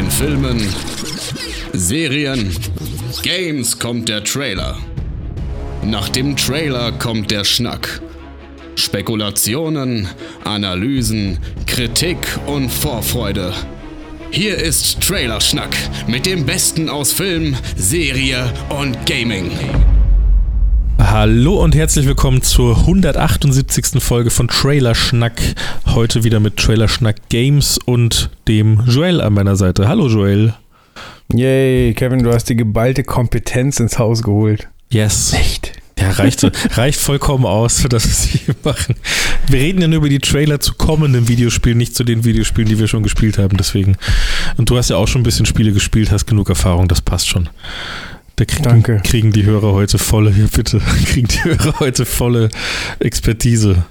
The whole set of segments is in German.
In Filmen, Serien, Games kommt der Trailer. Nach dem Trailer kommt der Schnack. Spekulationen, Analysen, Kritik und Vorfreude. Hier ist Trailerschnack mit dem Besten aus Film, Serie und Gaming. Hallo und herzlich willkommen zur 178. Folge von Trailer Schnack. Heute wieder mit Trailer Schnack Games und dem Joel an meiner Seite. Hallo Joel. Yay, Kevin, du hast die geballte Kompetenz ins Haus geholt. Yes. Echt? Ja, reicht, reicht vollkommen aus, für das, was wir hier machen. Wir reden ja nur über die Trailer zu kommenden Videospielen, nicht zu den Videospielen, die wir schon gespielt haben, deswegen. Und du hast ja auch schon ein bisschen Spiele gespielt, hast genug Erfahrung, das passt schon. Da kriegen, Danke. kriegen die Hörer heute volle, hier bitte, kriegen die Hörer heute volle Expertise.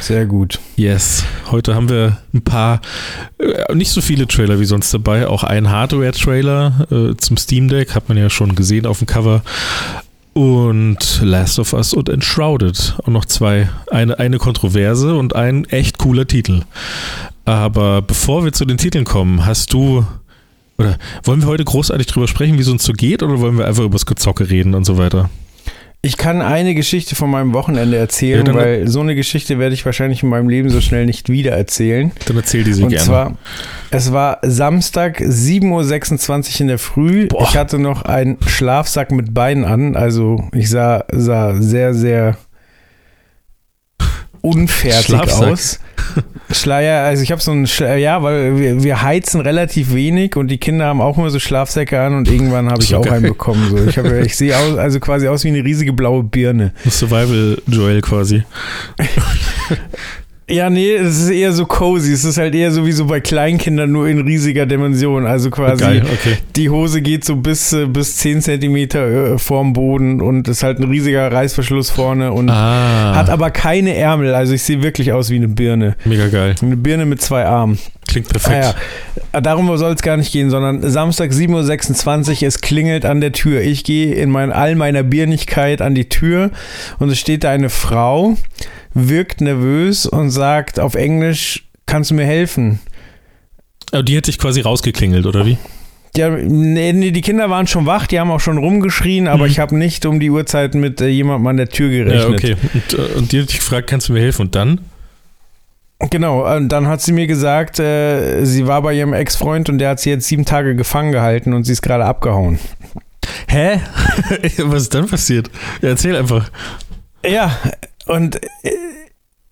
Sehr gut. Yes. Heute haben wir ein paar, äh, nicht so viele Trailer wie sonst dabei, auch ein Hardware-Trailer äh, zum Steam Deck, hat man ja schon gesehen auf dem Cover. Und Last of Us und Enshrouded. Und noch zwei. Eine, eine Kontroverse und ein echt cooler Titel. Aber bevor wir zu den Titeln kommen, hast du. Oder wollen wir heute großartig drüber sprechen, wie es uns so geht, oder wollen wir einfach über das Gezocke reden und so weiter? Ich kann eine Geschichte von meinem Wochenende erzählen, Ja, weil so eine Geschichte werde ich wahrscheinlich in meinem Leben so schnell nicht wieder erzählen. Dann erzähl die sie Und gerne. zwar, es war Samstag, 7.26 Uhr in der Früh. Boah. Ich hatte noch einen Schlafsack mit Beinen an. Also ich sah, sah sehr, sehr unfertig aus. Schleier, also ich habe so einen, Schleier, ja, weil wir, wir heizen relativ wenig und die Kinder haben auch immer so Schlafsäcke an und irgendwann habe ich auch geil. einen bekommen. So. Ich, habe, ich sehe aus, also quasi aus wie eine riesige blaue Birne. Survival Joel quasi. Ja, nee, es ist eher so cozy. Es ist halt eher so wie so bei Kleinkindern, nur in riesiger Dimension. Also quasi Geil, okay. die Hose geht so bis, äh, bis 10 Zentimeter äh, vorm Boden und ist halt ein riesiger Reißverschluss vorne und Ah, hat aber keine Ärmel. Also ich sehe wirklich aus wie eine Birne. mega geil. Eine Birne mit zwei Armen. Klingt perfekt. Ah ja, darum soll es gar nicht gehen, sondern Samstag 7.26 Uhr, es klingelt an der Tür. Ich gehe in mein, all meiner Birnigkeit an die Tür und es steht da eine Frau, wirkt nervös und sagt auf Englisch, kannst du mir helfen? Aber die hätte ich quasi rausgeklingelt, oder wie? Ja, nee, nee, die Kinder waren schon wach, die haben auch schon rumgeschrien, aber Mhm. ich habe nicht um die Uhrzeit mit äh, jemandem an der Tür gerechnet. Ja, okay. Und, äh, und die hat dich gefragt, kannst du mir helfen? Und dann? Genau, und dann hat sie mir gesagt, äh, sie war bei ihrem Ex-Freund und der hat sie jetzt sieben Tage gefangen gehalten und sie ist gerade abgehauen. Hä? Was ist dann passiert? Ja, erzähl einfach. Ja, und äh,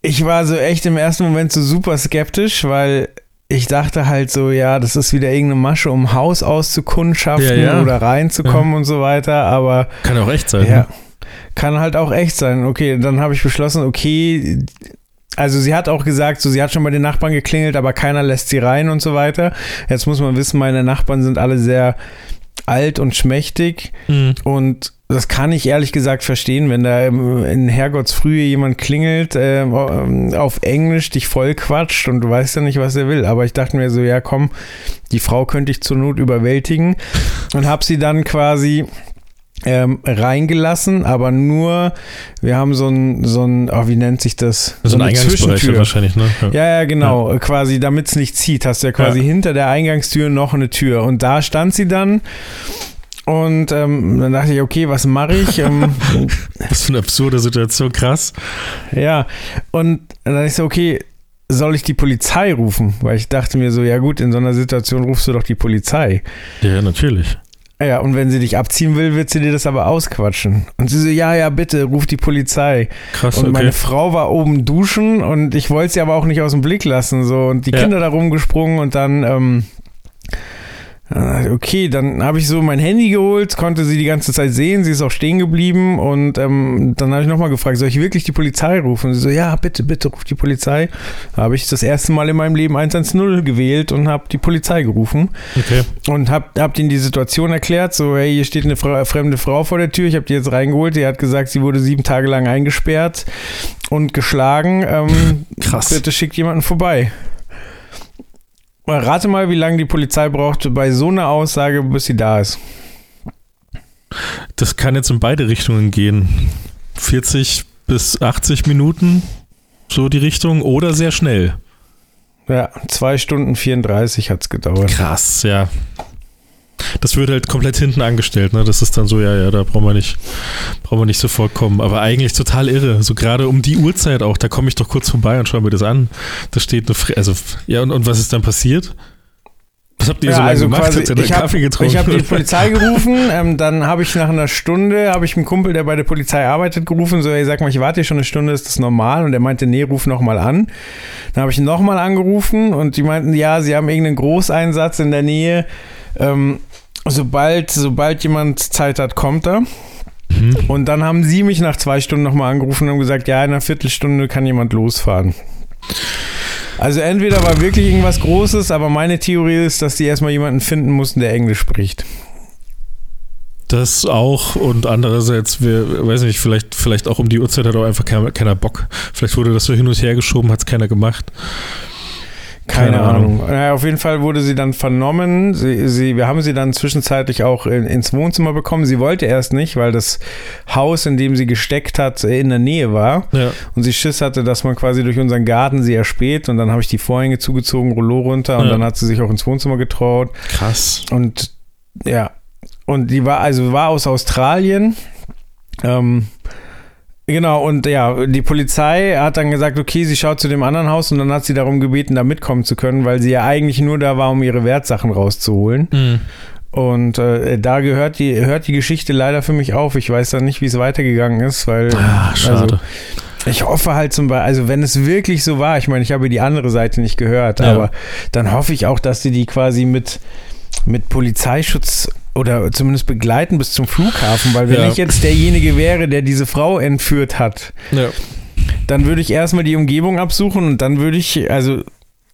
ich war so echt im ersten Moment so super skeptisch, weil ich dachte halt so, ja, das ist wieder irgendeine Masche, um Haus auszukundschaften Ja, ja. oder reinzukommen und so weiter, aber Kann ja auch echt sein. ja, ne? kann halt auch echt sein. Okay, dann habe ich beschlossen, okay, also sie hat auch gesagt, so sie hat schon bei den Nachbarn geklingelt, aber keiner lässt sie rein und so weiter. Jetzt muss man wissen, meine Nachbarn sind alle sehr alt und schmächtig Mhm. und das kann ich ehrlich gesagt verstehen, wenn da in Herrgottsfrühe jemand klingelt, äh, auf Englisch dich voll quatscht und du weißt ja nicht, was er will. Aber ich dachte mir so, ja komm, die Frau könnte ich zur Not überwältigen und habe sie dann quasi ähm, reingelassen, aber nur, wir haben so ein, so ein, oh, wie nennt sich das? So ein eine Eingangsbereich ja wahrscheinlich, ne? Ja. Ja, ja, genau. Quasi, damit es nicht zieht, hast du ja quasi Ja. hinter der Eingangstür noch eine Tür. Und da stand sie dann. Und ähm, dann dachte ich, okay, was mache ich? ähm, Was für eine absurde Situation, krass. ja. Und dann dachte ich so, okay, soll ich die Polizei rufen? Weil ich dachte mir so, ja gut, in so einer Situation rufst du doch die Polizei. Ja, natürlich. Ja, und wenn sie dich abziehen will, wird sie dir das aber ausquatschen. Und sie so, ja, ja, bitte, ruf die Polizei. Krass, Und okay. meine Frau war oben duschen und ich wollte sie aber auch nicht aus dem Blick lassen. So. Und die Ja. Kinder da rumgesprungen und dann, ähm, äh, okay, dann habe ich so mein Handy geholt, konnte sie die ganze Zeit sehen, sie ist auch stehen geblieben und ähm, dann habe ich nochmal gefragt, soll ich wirklich die Polizei rufen? Und sie so, ja, bitte, bitte, ruf die Polizei. Da habe ich das erste Mal in meinem Leben 110 gewählt und habe die Polizei gerufen okay. und hab, hab ihnen die Situation erklärt, so, hey, hier steht eine Fra fremde Frau vor der Tür, ich habe die jetzt reingeholt, die hat gesagt, sie wurde sieben Tage lang eingesperrt und geschlagen, ähm, Krass. bitte schickt jemanden vorbei. Rate mal, wie lange die Polizei braucht bei so einer Aussage, bis sie da ist. Das kann jetzt in beide Richtungen gehen. 40 bis 80 Minuten, so die Richtung, oder sehr schnell. Ja, zwei Stunden 34 hat es gedauert. Krass, ja. Das wird halt komplett hinten angestellt, ne? Das ist dann so, ja, ja, da brauchen wir nicht, brauchen wir nicht sofort kommen. Aber eigentlich total irre. So gerade um die Uhrzeit auch, da komme ich doch kurz vorbei und schaue mir das an. Da steht eine, Fre also, ja, und, und was ist dann passiert? Was habt ihr Ja, so lange also gemacht? quasi, ich habe Kaffee getrunken? hab die oder? Polizei gerufen, ähm, dann habe ich nach einer Stunde, habe ich einen Kumpel, der bei der Polizei arbeitet, gerufen, so, ey, sag mal, ich warte hier schon eine Stunde, ist das normal? Und er meinte, nee, ruf noch mal an. Dann habe ich nochmal angerufen und die meinten, ja, sie haben irgendeinen Großeinsatz in der Nähe. Ähm, sobald, sobald jemand Zeit hat, kommt er. Mhm. Und dann haben sie mich nach zwei Stunden nochmal angerufen und haben gesagt, ja, in einer Viertelstunde kann jemand losfahren. Also entweder war wirklich irgendwas Großes, aber meine Theorie ist, dass die erstmal jemanden finden mussten, der Englisch spricht. Das auch und andererseits, wir, weiß nicht, vielleicht, vielleicht auch um die Uhrzeit hat auch einfach keiner, keiner Bock. Vielleicht wurde das so hin und her geschoben, hat es keiner gemacht. Keine, Keine Ahnung. Naja, auf jeden Fall wurde sie dann vernommen. Sie, sie, wir haben sie dann zwischenzeitlich auch in, ins Wohnzimmer bekommen. Sie wollte erst nicht, weil das Haus, in dem sie gesteckt hat, in der Nähe war. Ja. Und sie Schiss hatte, dass man quasi durch unseren Garten sie erspäht. Und dann habe ich die Vorhänge zugezogen, Rollo runter. Und Ja. dann hat sie sich auch ins Wohnzimmer getraut. Krass. Und ja, und die war, also war aus Australien. Ähm, genau, und ja, die Polizei hat dann gesagt, okay, sie schaut zu dem anderen Haus und dann hat sie darum gebeten, da mitkommen zu können, weil sie ja eigentlich nur da war, um ihre Wertsachen rauszuholen. Mhm. Und äh, da gehört die, hört die Geschichte leider für mich auf. Ich weiß dann nicht, wie es weitergegangen ist, weil Ah, schade. Also, ich hoffe halt zum Beispiel, also wenn es wirklich so war, ich meine, ich habe die andere Seite nicht gehört, Ja. aber dann hoffe ich auch, dass sie die quasi mit, mit Polizeischutz oder zumindest begleiten bis zum Flughafen, weil wenn Ja. ich jetzt derjenige wäre, der diese Frau entführt hat, ja. dann würde ich erstmal die Umgebung absuchen und dann würde ich, also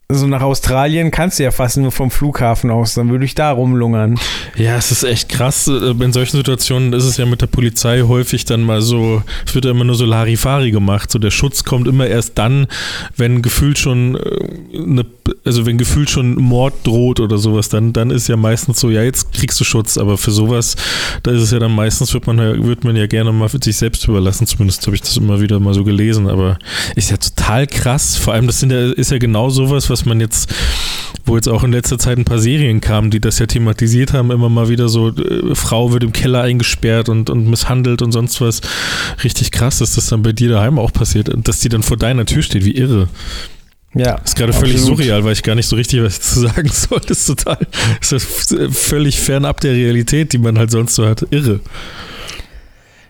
so nach Australien kannst du ja fast nur vom Flughafen aus, dann würde ich da rumlungern. Ja, es ist echt krass. Äh, In solchen Situationen ist es ja mit der Polizei häufig dann mal so, es wird ja immer nur so Larifari gemacht. So der Schutz kommt immer erst dann, wenn gefühlt schon äh, eine, also wenn gefühlt schon Mord droht oder sowas, dann, dann ist ja meistens so, ja, jetzt kriegst du Schutz. Aber für sowas, da ist es ja dann meistens, wird man ja, wird man ja gerne mal für sich selbst überlassen. Zumindest habe ich das immer wieder mal so gelesen. Aber ist ja total krass. Vor allem, das sind ja, ist ja genau sowas, was man jetzt wo jetzt auch in letzter Zeit ein paar Serien kamen, die das ja thematisiert haben, immer mal wieder so, äh, Frau wird im Keller eingesperrt und, und misshandelt und sonst was. Richtig krass, dass das dann bei dir daheim auch passiert dass die dann vor deiner Tür steht, wie irre. Ja. ist gerade völlig Absolut. surreal, weil ich gar nicht so richtig was zu sagen soll. Das ist total, das ist völlig fernab der Realität, die man halt sonst so hat. Irre.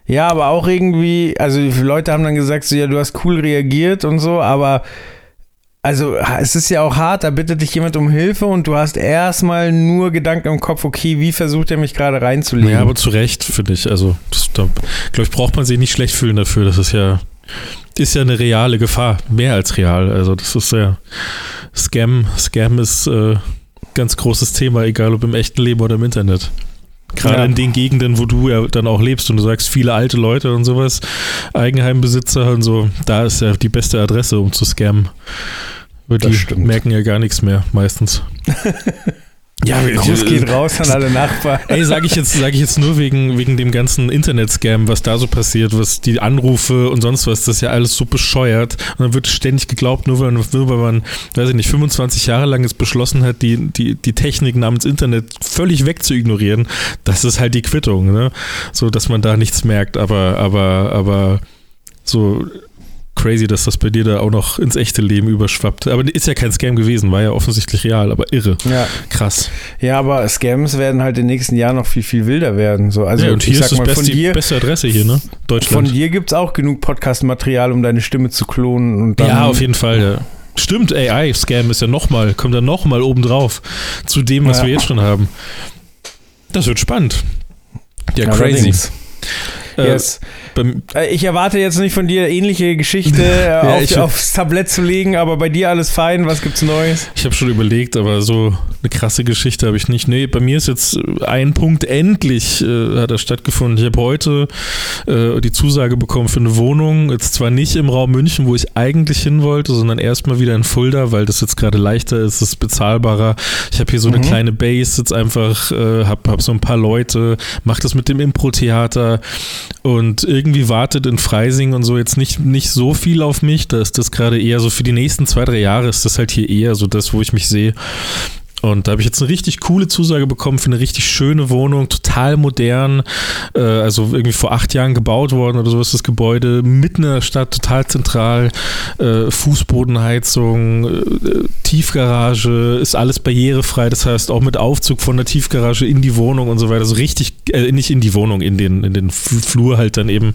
Ja, aber auch irgendwie, also die Leute haben dann gesagt, so, ja, du hast cool reagiert und so, aber also es ist ja auch hart, da bittet dich jemand um Hilfe und du hast erstmal nur Gedanken im Kopf, okay, wie versucht er mich gerade reinzulegen? Ja, aber zu Recht, finde ich. Also, das, da, glaube ich, braucht man sich nicht schlecht fühlen dafür. Das ist ja, ist ja eine reale Gefahr. Mehr als real. Also, das ist ja Scam. Scam ist äh, ganz großes Thema, egal ob im echten Leben oder im Internet. Gerade Ja. in den Gegenden, wo du ja dann auch lebst und du sagst, viele alte Leute und sowas, Eigenheimbesitzer und so, da ist ja die beste Adresse, um zu scammen. Die merken ja gar nichts mehr, meistens. ja, Gruß geht raus an alle Nachbarn. Ey, sage ich jetzt, sage ich jetzt nur wegen, wegen dem ganzen Internet-Scam, was da so passiert, was die Anrufe und sonst was, das ist ja alles so bescheuert. Und dann wird ständig geglaubt, nur weil, nur weil man, weiß ich nicht, 25 Jahre lang jetzt beschlossen hat, die, die, die Technik namens Internet völlig wegzuignorieren. Das ist halt die Quittung, ne? So, dass man da nichts merkt, aber, aber, aber so crazy, dass das bei dir da auch noch ins echte Leben überschwappt. Aber ist ja kein Scam gewesen, war ja offensichtlich real, aber irre. Ja. Krass. ja, aber Scams werden halt in den nächsten Jahren noch viel, viel wilder werden. So, also ja, und hier ich ist das mal, best, von die dir, beste Adresse hier, ne? von Deutschland. dir gibt es auch genug Podcast-Material, um deine Stimme zu klonen. Und dann, ja, auf jeden Fall, ja. Stimmt, AI-Scam ist ja nochmal, kommt dann nochmal oben drauf zu dem, was Ja. wir jetzt schon haben. Das wird spannend. Ja, crazy. Allerdings. Äh, Yes. Äh, Ich erwarte jetzt nicht von dir ähnliche Geschichte äh, Ja, auf, aufs Tablett zu legen, aber bei dir alles fein. Was gibt's Neues? ich habe schon überlegt, aber so eine krasse Geschichte habe ich nicht. Nee, bei mir ist jetzt ein Punkt endlich äh, hat er stattgefunden. Ich habe heute äh, die Zusage bekommen für eine Wohnung. Jetzt zwar nicht im Raum München, wo ich eigentlich hin wollte, sondern erstmal wieder in Fulda, weil das jetzt gerade leichter ist, es ist bezahlbarer. Ich habe hier so eine Mhm. kleine Base, jetzt einfach, äh, habe hab so ein paar Leute, mache das mit dem Impro-Theater Und irgendwie wartet in Freising und so jetzt nicht, nicht so viel auf mich. Da ist das gerade eher so für die nächsten zwei, drei Jahre ist das halt hier eher so das, wo ich mich sehe. Und da habe ich jetzt eine richtig coole Zusage bekommen für eine richtig schöne Wohnung, total modern, äh, also irgendwie vor acht Jahren gebaut worden oder so ist das Gebäude, mitten in der Stadt, total zentral, äh, Fußbodenheizung, äh, Tiefgarage, ist alles barrierefrei, das heißt auch mit Aufzug von der Tiefgarage in die Wohnung und so weiter, so richtig, äh, nicht in die Wohnung, in den, in den Flur halt dann eben,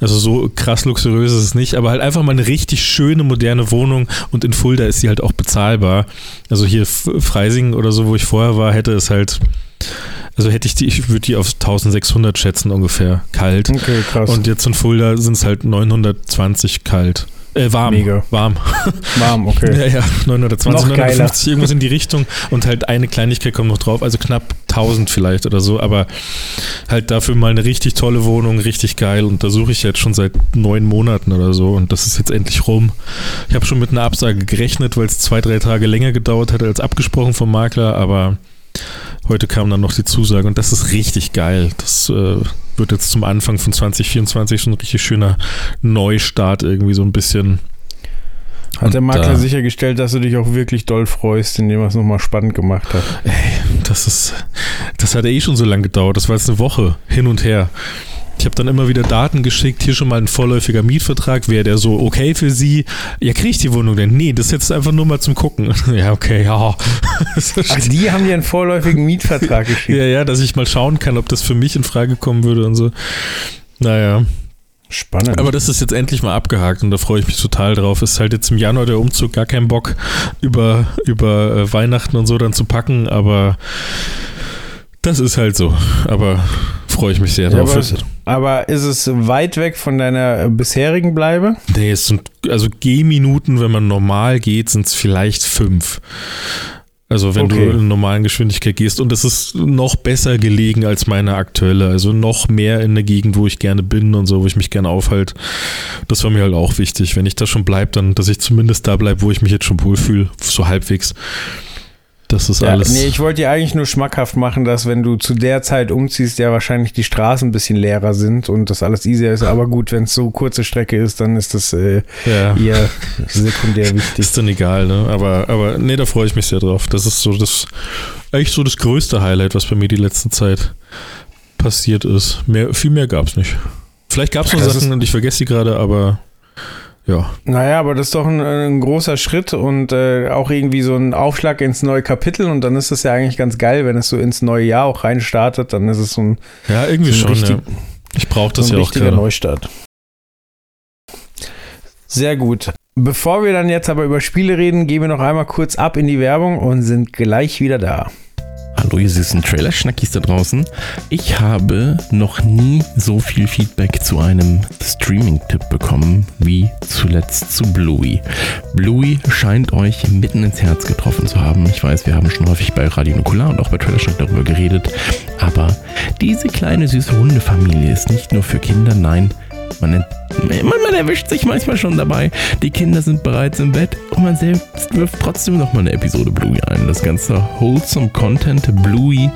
also so krass luxuriös ist es nicht, aber halt einfach mal eine richtig schöne, moderne Wohnung und in Fulda ist sie halt auch bezahlbar. Also hier frei Freising oder so, wo ich vorher war, hätte es halt, also hätte ich die, ich würde die auf 1600 schätzen ungefähr, kalt. Okay, krass. Und jetzt in Fulda sind es halt 920 kalt. Äh, warm. Mega. Warm. Warm, okay. ja, ja, 920, noch 950, geiler. irgendwas in die Richtung und halt eine Kleinigkeit kommt noch drauf, also knapp 1000 vielleicht oder so, aber halt dafür mal eine richtig tolle Wohnung, richtig geil und da suche ich jetzt schon seit neun Monaten oder so und das ist jetzt endlich rum. Ich habe schon mit einer Absage gerechnet, weil es zwei, drei Tage länger gedauert hat als abgesprochen vom Makler, aber heute kam dann noch die Zusage und das ist richtig geil. Das äh, wird jetzt zum Anfang von 2024 schon ein richtig schöner Neustart irgendwie so ein bisschen. Hat der Makler sichergestellt, dass du dich auch wirklich doll freust, indem er es nochmal spannend gemacht hat? Ey, das ist, das hat eh schon so lange gedauert. Das war jetzt eine Woche hin und her. Ich habe dann immer wieder Daten geschickt, hier schon mal ein vorläufiger Mietvertrag, wäre der so okay für Sie? Ja, kriege ich die Wohnung denn? Nee, das ist jetzt einfach nur mal zum Gucken. ja, okay, ja. Ach, die haben dir einen vorläufigen Mietvertrag geschickt? ja, ja, dass ich mal schauen kann, ob das für mich in Frage kommen würde und so. Naja. Spannend. Aber das ist jetzt endlich mal abgehakt und da freue ich mich total drauf. Ist halt jetzt im Januar der Umzug gar kein Bock über, über äh, Weihnachten und so dann zu packen, aber das ist halt so. Aber freue ich mich sehr drauf. Ja, aber, aber, ist es weit weg von deiner bisherigen Bleibe? Nee, es sind, also Gehminuten, wenn man normal geht, sind es vielleicht fünf. Also wenn okay. du in normalen Geschwindigkeit gehst und es ist noch besser gelegen als meine aktuelle, also noch mehr in der Gegend, wo ich gerne bin und so, wo ich mich gerne aufhalte. Das war mir halt auch wichtig. Wenn ich da schon bleibe, dann, dass ich zumindest da bleibe, wo ich mich jetzt schon wohlfühle, so halbwegs. Das ist ja, alles. Nee, ich wollte dir eigentlich nur schmackhaft machen, dass wenn du zu der Zeit umziehst, ja wahrscheinlich die Straßen ein bisschen leerer sind und das alles easier ist. Aber gut, wenn es so kurze Strecke ist, dann ist das äh, ja. eher sekundär wichtig. Ist dann egal, ne? Aber, aber nee, da freue ich mich sehr drauf. Das ist so das, eigentlich so das größte Highlight, was bei mir die letzte Zeit passiert ist. Mehr, viel mehr gab es nicht. Vielleicht gab es noch Sachen und ich vergesse sie gerade, aber ja. Naja, aber das ist doch ein, ein großer Schritt und äh, auch irgendwie so ein Aufschlag ins neue Kapitel und dann ist es ja eigentlich ganz geil, wenn es so ins neue Jahr auch reinstartet, dann ist es so ein. Ja, irgendwie so ein schon. Richtig, ja. Ich brauche das so ja auch richtiger Neustart. Sehr gut. Bevor wir dann jetzt aber über Spiele reden, gehen wir noch einmal kurz ab in die Werbung und sind gleich wieder da. Hallo, ihr süßen Trailer-Schnackis da draußen. Ich habe noch nie so viel Feedback zu einem Streaming-Tipp bekommen wie zuletzt zu Bluey. Bluey scheint euch mitten ins Herz getroffen zu haben. Ich weiß, wir haben schon häufig bei Radio Nukular und auch bei Trailer-Schnack darüber geredet. Aber diese kleine süße Hundefamilie ist nicht nur für Kinder, nein, man, man, erwischt sich manchmal schon dabei. Die Kinder sind bereits im Bett und man selbst wirft trotzdem noch mal eine Episode Bluey ein. Das ganze Wholesome Content Bluey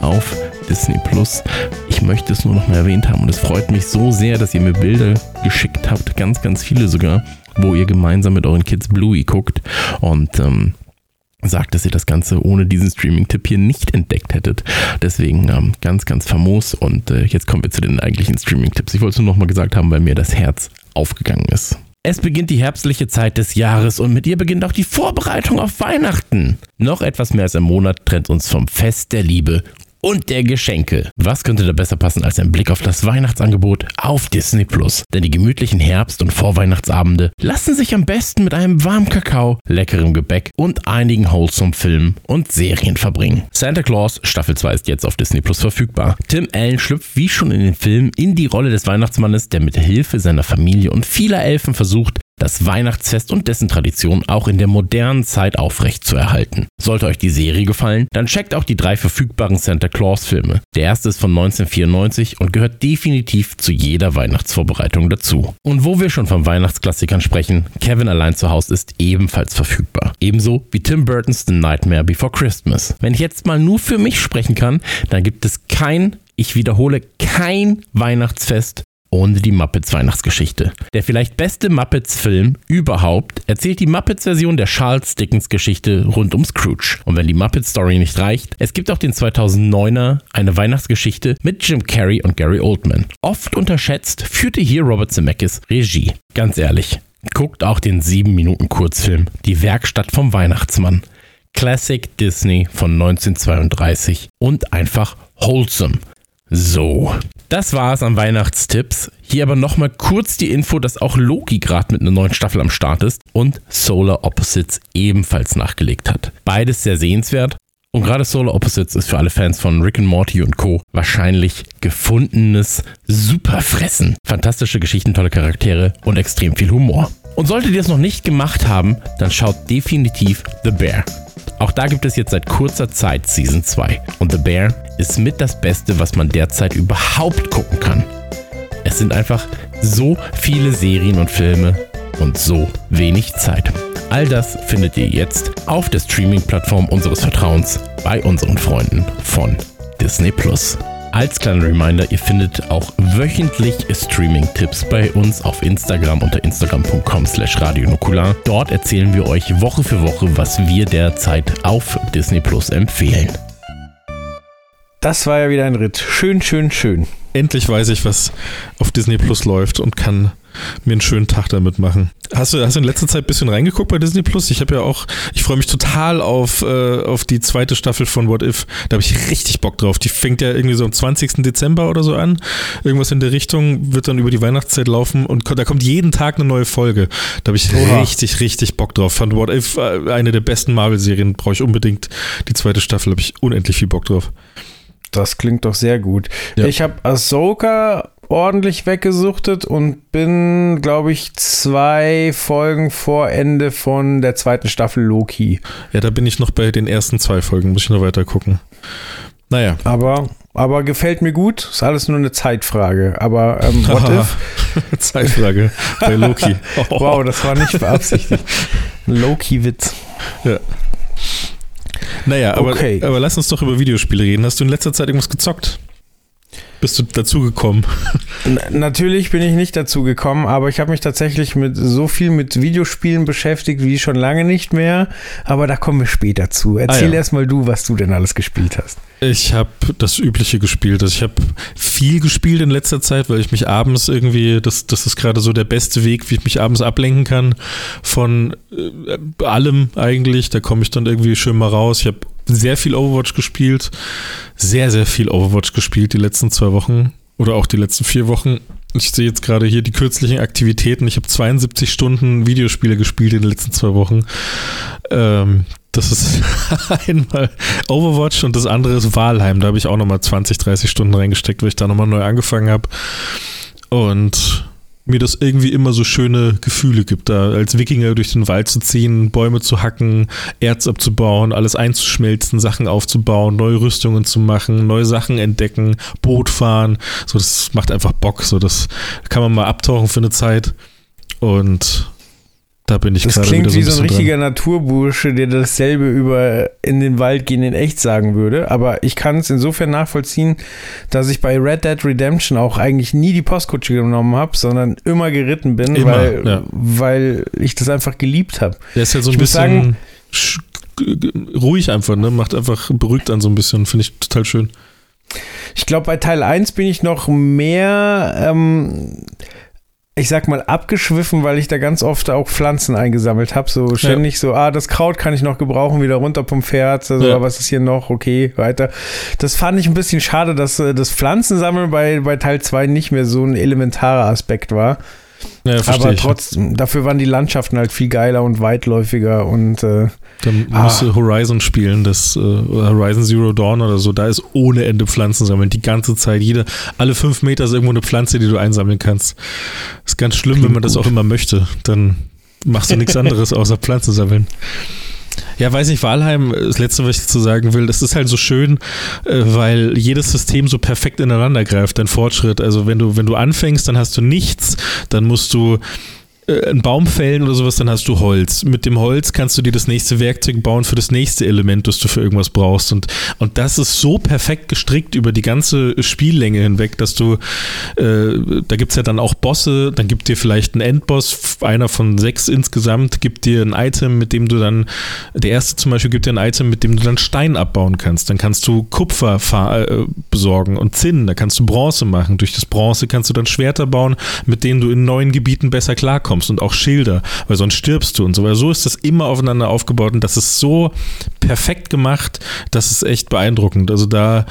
auf Disney Plus. Ich möchte es nur noch mal erwähnt haben und es freut mich so sehr, dass ihr mir Bilder geschickt habt, ganz, ganz viele sogar, wo ihr gemeinsam mit euren Kids Bluey guckt und ähm, sagt, dass ihr das Ganze ohne diesen Streaming-Tipp hier nicht entdeckt hättet. Deswegen ähm, ganz, ganz famos. Und äh, jetzt kommen wir zu den eigentlichen Streaming-Tipps. Ich wollte es nur nochmal gesagt haben, weil mir das Herz aufgegangen ist. Es beginnt die herbstliche Zeit des Jahres und mit ihr beginnt auch die Vorbereitung auf Weihnachten. Noch etwas mehr als ein Monat trennt uns vom Fest der Liebe und der Geschenke. Was könnte da besser passen als ein Blick auf das Weihnachtsangebot auf Disney Plus? Denn die gemütlichen Herbst- und Vorweihnachtsabende lassen sich am besten mit einem warmen Kakao, leckerem Gebäck und einigen wholesome Filmen und Serien verbringen. Santa Claus Staffel 2 ist jetzt auf Disney Plus verfügbar. Tim Allen schlüpft wie schon in den Filmen in die Rolle des Weihnachtsmannes, der mit Hilfe seiner Familie und vieler Elfen versucht, das Weihnachtsfest und dessen Tradition auch in der modernen Zeit aufrecht zu erhalten. Sollte euch die Serie gefallen, dann checkt auch die drei verfügbaren Santa Claus Filme. Der erste ist von 1994 und gehört definitiv zu jeder Weihnachtsvorbereitung dazu. Und wo wir schon von Weihnachtsklassikern sprechen, Kevin allein zu Hause ist ebenfalls verfügbar. Ebenso wie Tim Burton's The Nightmare Before Christmas. Wenn ich jetzt mal nur für mich sprechen kann, dann gibt es kein ich wiederhole, kein Weihnachtsfest ohne die Muppets Weihnachtsgeschichte. Der vielleicht beste Muppets-Film überhaupt erzählt die Muppets-Version der Charles Dickens-Geschichte rund um Scrooge. Und wenn die Muppets-Story nicht reicht, es gibt auch den 2009er eine Weihnachtsgeschichte mit Jim Carrey und Gary Oldman. Oft unterschätzt führte hier Robert Zemeckis Regie. Ganz ehrlich, guckt auch den 7 Minuten Kurzfilm Die Werkstatt vom Weihnachtsmann. Classic Disney von 1932 und einfach wholesome. So, das war's an Weihnachtstipps. Hier aber nochmal kurz die Info, dass auch Loki gerade mit einer neuen Staffel am Start ist und Solar Opposites ebenfalls nachgelegt hat. Beides sehr sehenswert. Und gerade Solar Opposites ist für alle Fans von Rick and Morty und Co. wahrscheinlich gefundenes Superfressen. Fantastische Geschichten, tolle Charaktere und extrem viel Humor. Und solltet ihr es noch nicht gemacht haben, dann schaut definitiv The Bear. Auch da gibt es jetzt seit kurzer Zeit Season 2. Und The Bear ist mit das Beste, was man derzeit überhaupt gucken kann. Es sind einfach so viele Serien und Filme und so wenig Zeit. All das findet ihr jetzt auf der Streaming-Plattform unseres Vertrauens bei unseren Freunden von Disney Plus. Als kleiner Reminder, ihr findet auch wöchentlich Streaming-Tipps bei uns auf Instagram unter instagram.com slash radionukular. Dort erzählen wir euch Woche für Woche, was wir derzeit auf Disney Plus empfehlen. Das war ja wieder ein Ritt. Schön, schön, schön. Endlich weiß ich, was auf Disney Plus läuft und kann mir einen schönen Tag damit machen. Hast du, hast du in letzter Zeit ein bisschen reingeguckt bei Disney Plus? Ich habe ja auch, ich freue mich total auf, äh, auf die zweite Staffel von What If. Da habe ich richtig Bock drauf. Die fängt ja irgendwie so am 20. Dezember oder so an. Irgendwas in der Richtung wird dann über die Weihnachtszeit laufen und da kommt jeden Tag eine neue Folge. Da habe ich Oha. richtig, richtig Bock drauf. Fand What If äh, eine der besten Marvel-Serien. Brauche ich unbedingt die zweite Staffel. Habe ich unendlich viel Bock drauf. Das klingt doch sehr gut. Ja. Ich habe Ahsoka ordentlich weggesuchtet und bin, glaube ich, zwei Folgen vor Ende von der zweiten Staffel Loki. Ja, da bin ich noch bei den ersten zwei Folgen, muss ich noch weiter gucken. Naja. Aber, aber gefällt mir gut, ist alles nur eine Zeitfrage. Aber ähm, what if? Zeitfrage bei Loki. Oh. Wow, das war nicht beabsichtigt. Loki-Witz. Ja. Naja, aber, okay. aber lass uns doch über Videospiele reden. Hast du in letzter Zeit irgendwas gezockt? Bist du dazu gekommen? Natürlich bin ich nicht dazu gekommen, aber ich habe mich tatsächlich mit so viel mit Videospielen beschäftigt wie schon lange nicht mehr. Aber da kommen wir später zu. Erzähl ah, ja. erstmal du, was du denn alles gespielt hast. Ich habe das Übliche gespielt. Also ich habe viel gespielt in letzter Zeit, weil ich mich abends irgendwie, das, das ist gerade so der beste Weg, wie ich mich abends ablenken kann von äh, allem eigentlich. Da komme ich dann irgendwie schön mal raus. Ich habe sehr viel Overwatch gespielt. Sehr, sehr viel Overwatch gespielt die letzten zwei Wochen oder auch die letzten vier Wochen. Ich sehe jetzt gerade hier die kürzlichen Aktivitäten. Ich habe 72 Stunden Videospiele gespielt in den letzten zwei Wochen. Ähm, das ist einmal Overwatch und das andere ist Walheim. Da habe ich auch nochmal 20, 30 Stunden reingesteckt, weil ich da nochmal neu angefangen habe. Und mir das irgendwie immer so schöne Gefühle gibt, da als Wikinger durch den Wald zu ziehen, Bäume zu hacken, Erz abzubauen, alles einzuschmelzen, Sachen aufzubauen, neue Rüstungen zu machen, neue Sachen entdecken, Boot fahren. So, das macht einfach Bock. So, das kann man mal abtauchen für eine Zeit. Und da bin ich das gerade klingt wieder so wie so ein richtiger dran. Naturbursche, der dasselbe über in den Wald gehen in echt sagen würde. Aber ich kann es insofern nachvollziehen, dass ich bei Red Dead Redemption auch eigentlich nie die Postkutsche genommen habe, sondern immer geritten bin, immer, weil, ja. weil ich das einfach geliebt habe. Der ist ja so ein ich bisschen sagen, ruhig einfach, ne? Macht einfach beruhigt an so ein bisschen. Finde ich total schön. Ich glaube, bei Teil 1 bin ich noch mehr. Ähm, ich sag mal, abgeschwiffen, weil ich da ganz oft auch Pflanzen eingesammelt habe. So ständig ja. so, ah, das Kraut kann ich noch gebrauchen, wieder runter vom Pferd. Also, ja. was ist hier noch? Okay, weiter. Das fand ich ein bisschen schade, dass äh, das Pflanzensammeln bei, bei Teil 2 nicht mehr so ein elementarer Aspekt war. Ja, Aber trotzdem, dafür waren die Landschaften halt viel geiler und weitläufiger und äh, dann ah. musst du Horizon spielen, das äh, Horizon Zero Dawn oder so, da ist ohne Ende Pflanzen sammeln, die ganze Zeit. Jede, alle fünf Meter ist irgendwo eine Pflanze, die du einsammeln kannst. Ist ganz schlimm, Klingt wenn man das auch immer möchte. Dann machst du nichts anderes außer Pflanzen sammeln. Ja, weiß nicht, Walheim, das letzte, was ich dazu sagen will, das ist halt so schön, äh, weil jedes System so perfekt ineinander greift, dein Fortschritt. Also wenn du, wenn du anfängst, dann hast du nichts, dann musst du einen Baum fällen oder sowas, dann hast du Holz. Mit dem Holz kannst du dir das nächste Werkzeug bauen für das nächste Element, das du für irgendwas brauchst. Und, und das ist so perfekt gestrickt über die ganze Spiellänge hinweg, dass du, äh, da gibt es ja dann auch Bosse, dann gibt dir vielleicht ein Endboss, einer von sechs insgesamt, gibt dir ein Item, mit dem du dann, der erste zum Beispiel gibt dir ein Item, mit dem du dann Stein abbauen kannst. Dann kannst du Kupfer äh, besorgen und Zinn, da kannst du Bronze machen. Durch das Bronze kannst du dann Schwerter bauen, mit denen du in neuen Gebieten besser klarkommst bekommst und auch Schilder, weil sonst stirbst du und so. Weil so ist das immer aufeinander aufgebaut und das ist so perfekt gemacht, das ist echt beeindruckend. Also da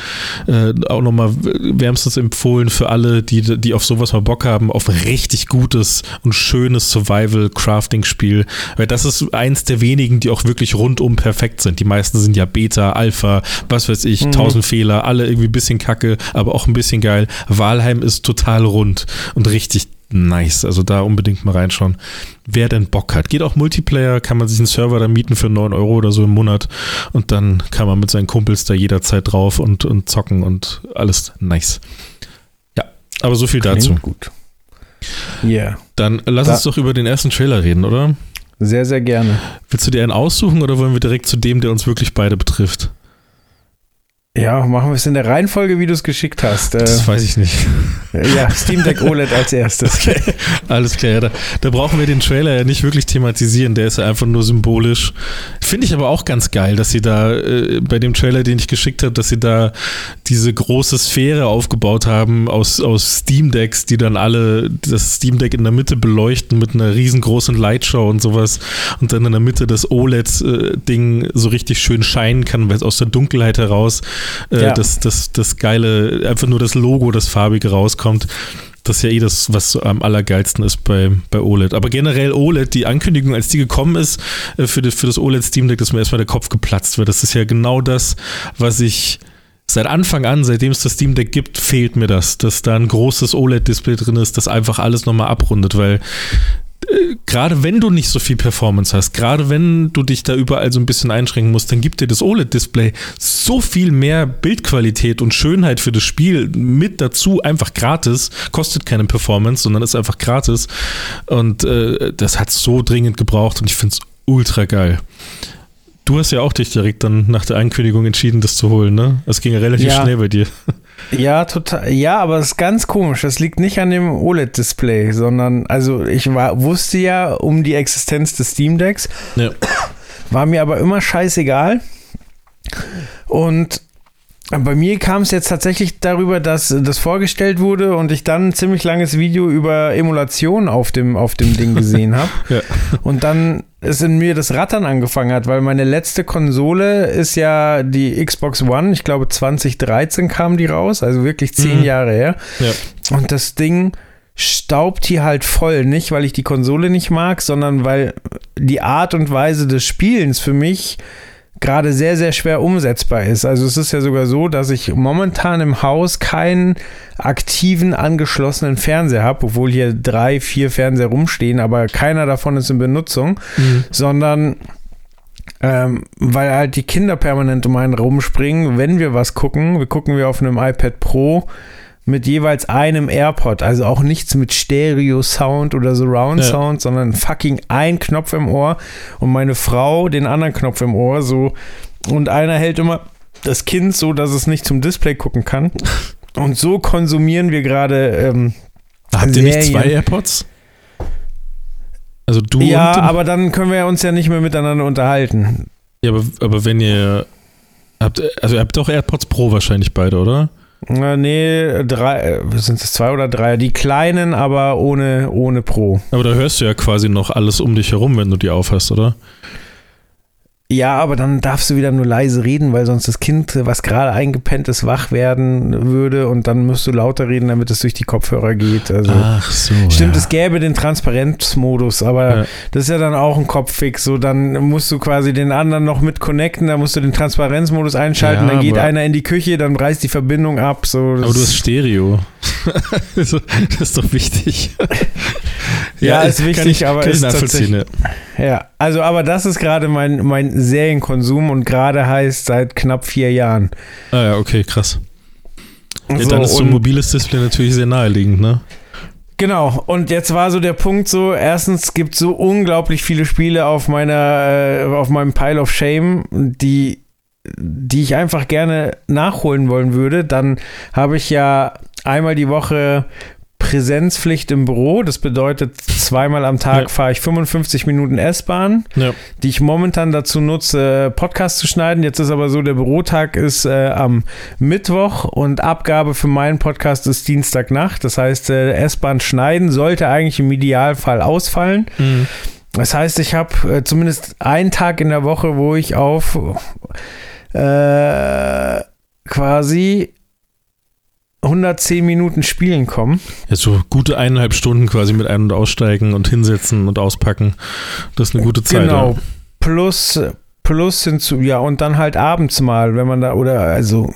äh, auch nochmal wärmstens empfohlen für alle, die, die auf sowas mal Bock haben, auf richtig gutes und schönes Survival-Crafting-Spiel. Weil das ist eins der wenigen, die auch wirklich rundum perfekt sind. Die meisten sind ja Beta, Alpha, was weiß ich, mhm. tausend Fehler, alle irgendwie ein bisschen kacke, aber auch ein bisschen geil. Walheim ist total rund und richtig nice. Also da unbedingt mal reinschauen. Wer denn Bock hat. Geht auch Multiplayer, kann man sich einen Server da mieten für 9 Euro oder so im Monat und dann kann man mit seinen Kumpels da jederzeit drauf und, und zocken und alles nice. Ja, aber so viel Klingt dazu. gut. Ja. Yeah. Dann lass da uns doch über den ersten Trailer reden, oder? Sehr, sehr gerne. Willst du dir einen aussuchen oder wollen wir direkt zu dem, der uns wirklich beide betrifft? Ja, machen wir es in der Reihenfolge, wie du es geschickt hast. Das äh, weiß ich nicht. Ja, Steam Deck OLED als erstes. Okay. Alles klar, ja, da, da, brauchen wir den Trailer ja nicht wirklich thematisieren, der ist ja einfach nur symbolisch. Finde ich aber auch ganz geil, dass sie da äh, bei dem Trailer, den ich geschickt habe, dass sie da diese große Sphäre aufgebaut haben aus, aus Steam Decks, die dann alle das Steam Deck in der Mitte beleuchten mit einer riesengroßen Lightshow und sowas und dann in der Mitte das OLED-Ding äh, so richtig schön scheinen kann, weil es aus der Dunkelheit heraus äh, ja. das, das, das geile, einfach nur das Logo, das farbige rauskommt. Das ist ja eh das, was am allergeilsten ist bei, bei OLED. Aber generell OLED, die Ankündigung, als die gekommen ist äh, für, die, für das OLED Steam Deck, dass mir erstmal der Kopf geplatzt wird. Das ist ja genau das, was ich seit Anfang an, seitdem es das Steam Deck gibt, fehlt mir das, dass da ein großes OLED-Display drin ist, das einfach alles nochmal abrundet, weil gerade wenn du nicht so viel Performance hast, gerade wenn du dich da überall so ein bisschen einschränken musst, dann gibt dir das OLED-Display so viel mehr Bildqualität und Schönheit für das Spiel mit dazu, einfach gratis, kostet keine Performance, sondern ist einfach gratis. Und äh, das hat so dringend gebraucht und ich finde es ultra geil. Du hast ja auch dich direkt dann nach der Ankündigung entschieden, das zu holen, ne? Es ging ja relativ ja. schnell bei dir. Ja, total. Ja, aber es ist ganz komisch. Das liegt nicht an dem OLED-Display, sondern, also ich war, wusste ja um die Existenz des Steam Decks. Ja. War mir aber immer scheißegal. Und bei mir kam es jetzt tatsächlich darüber, dass das vorgestellt wurde und ich dann ein ziemlich langes Video über Emulation auf dem, auf dem Ding gesehen habe. ja. Und dann es in mir das Rattern angefangen hat, weil meine letzte Konsole ist ja die Xbox One. Ich glaube 2013 kam die raus, also wirklich zehn mhm. Jahre her. Ja. Und das Ding staubt hier halt voll. Nicht, weil ich die Konsole nicht mag, sondern weil die Art und Weise des Spielens für mich gerade sehr, sehr schwer umsetzbar ist. Also es ist ja sogar so, dass ich momentan im Haus keinen aktiven angeschlossenen Fernseher habe, obwohl hier drei, vier Fernseher rumstehen, aber keiner davon ist in Benutzung, mhm. sondern ähm, weil halt die Kinder permanent um einen rumspringen, wenn wir was gucken, wir gucken wir auf einem iPad Pro, mit jeweils einem AirPod, also auch nichts mit Stereo-Sound oder Surround-Sound, ja. sondern fucking ein Knopf im Ohr und meine Frau den anderen Knopf im Ohr, so und einer hält immer das Kind so, dass es nicht zum Display gucken kann. Und so konsumieren wir gerade. Ähm, Habt ihr nicht zwei AirPods? Also du Ja, aber dann können wir uns ja nicht mehr miteinander unterhalten. Ja, aber, aber wenn ihr habt, also ihr habt doch AirPods Pro wahrscheinlich beide, oder? Nee, drei, äh, sind es zwei oder drei? Die kleinen, aber ohne, ohne Pro. Aber da hörst du ja quasi noch alles um dich herum, wenn du die aufhast, oder? Ja, aber dann darfst du wieder nur leise reden, weil sonst das Kind, was gerade eingepennt ist, wach werden würde und dann musst du lauter reden, damit es durch die Kopfhörer geht. Also, Ach so. Stimmt, ja. es gäbe den Transparenzmodus, aber ja. das ist ja dann auch ein Kopffix. So, dann musst du quasi den anderen noch mit connecten, dann musst du den Transparenzmodus einschalten, ja, dann geht einer in die Küche, dann reißt die Verbindung ab. So, aber du hast Stereo. das ist doch wichtig. Ja, ist wichtig, ich, aber ist. Ja. Ja, also aber das ist gerade mein, mein Serienkonsum und gerade heißt seit knapp vier Jahren. Ah ja, okay, krass. Ja, So, dann ist so ein mobiles Display natürlich sehr naheliegend, ne? Genau, und jetzt war so der Punkt so, erstens gibt es so unglaublich viele Spiele auf meiner, äh, auf meinem Pile of Shame, die, die ich einfach gerne nachholen wollen würde. Dann habe ich ja einmal die Woche Präsenzpflicht im Büro. Das bedeutet, zweimal am Tag Ja. fahre ich 55 Minuten S-Bahn, Ja. die ich momentan dazu nutze, Podcast zu schneiden. Jetzt ist aber so, der Bürotag ist äh, am Mittwoch und Abgabe für meinen Podcast ist Dienstagnacht. Das heißt, äh, S-Bahn schneiden sollte eigentlich im Idealfall ausfallen. Mhm. Das heißt, ich habe äh, zumindest einen Tag in der Woche, wo ich auf äh, quasi 110 Minuten spielen komme. Ja, so gute eineinhalb Stunden quasi mit Ein- und Aussteigen und hinsetzen und auspacken. Das ist eine gute Zeit. Genau. Ja. Plus, plus hinzu, ja, und dann halt abends mal, wenn man da, oder also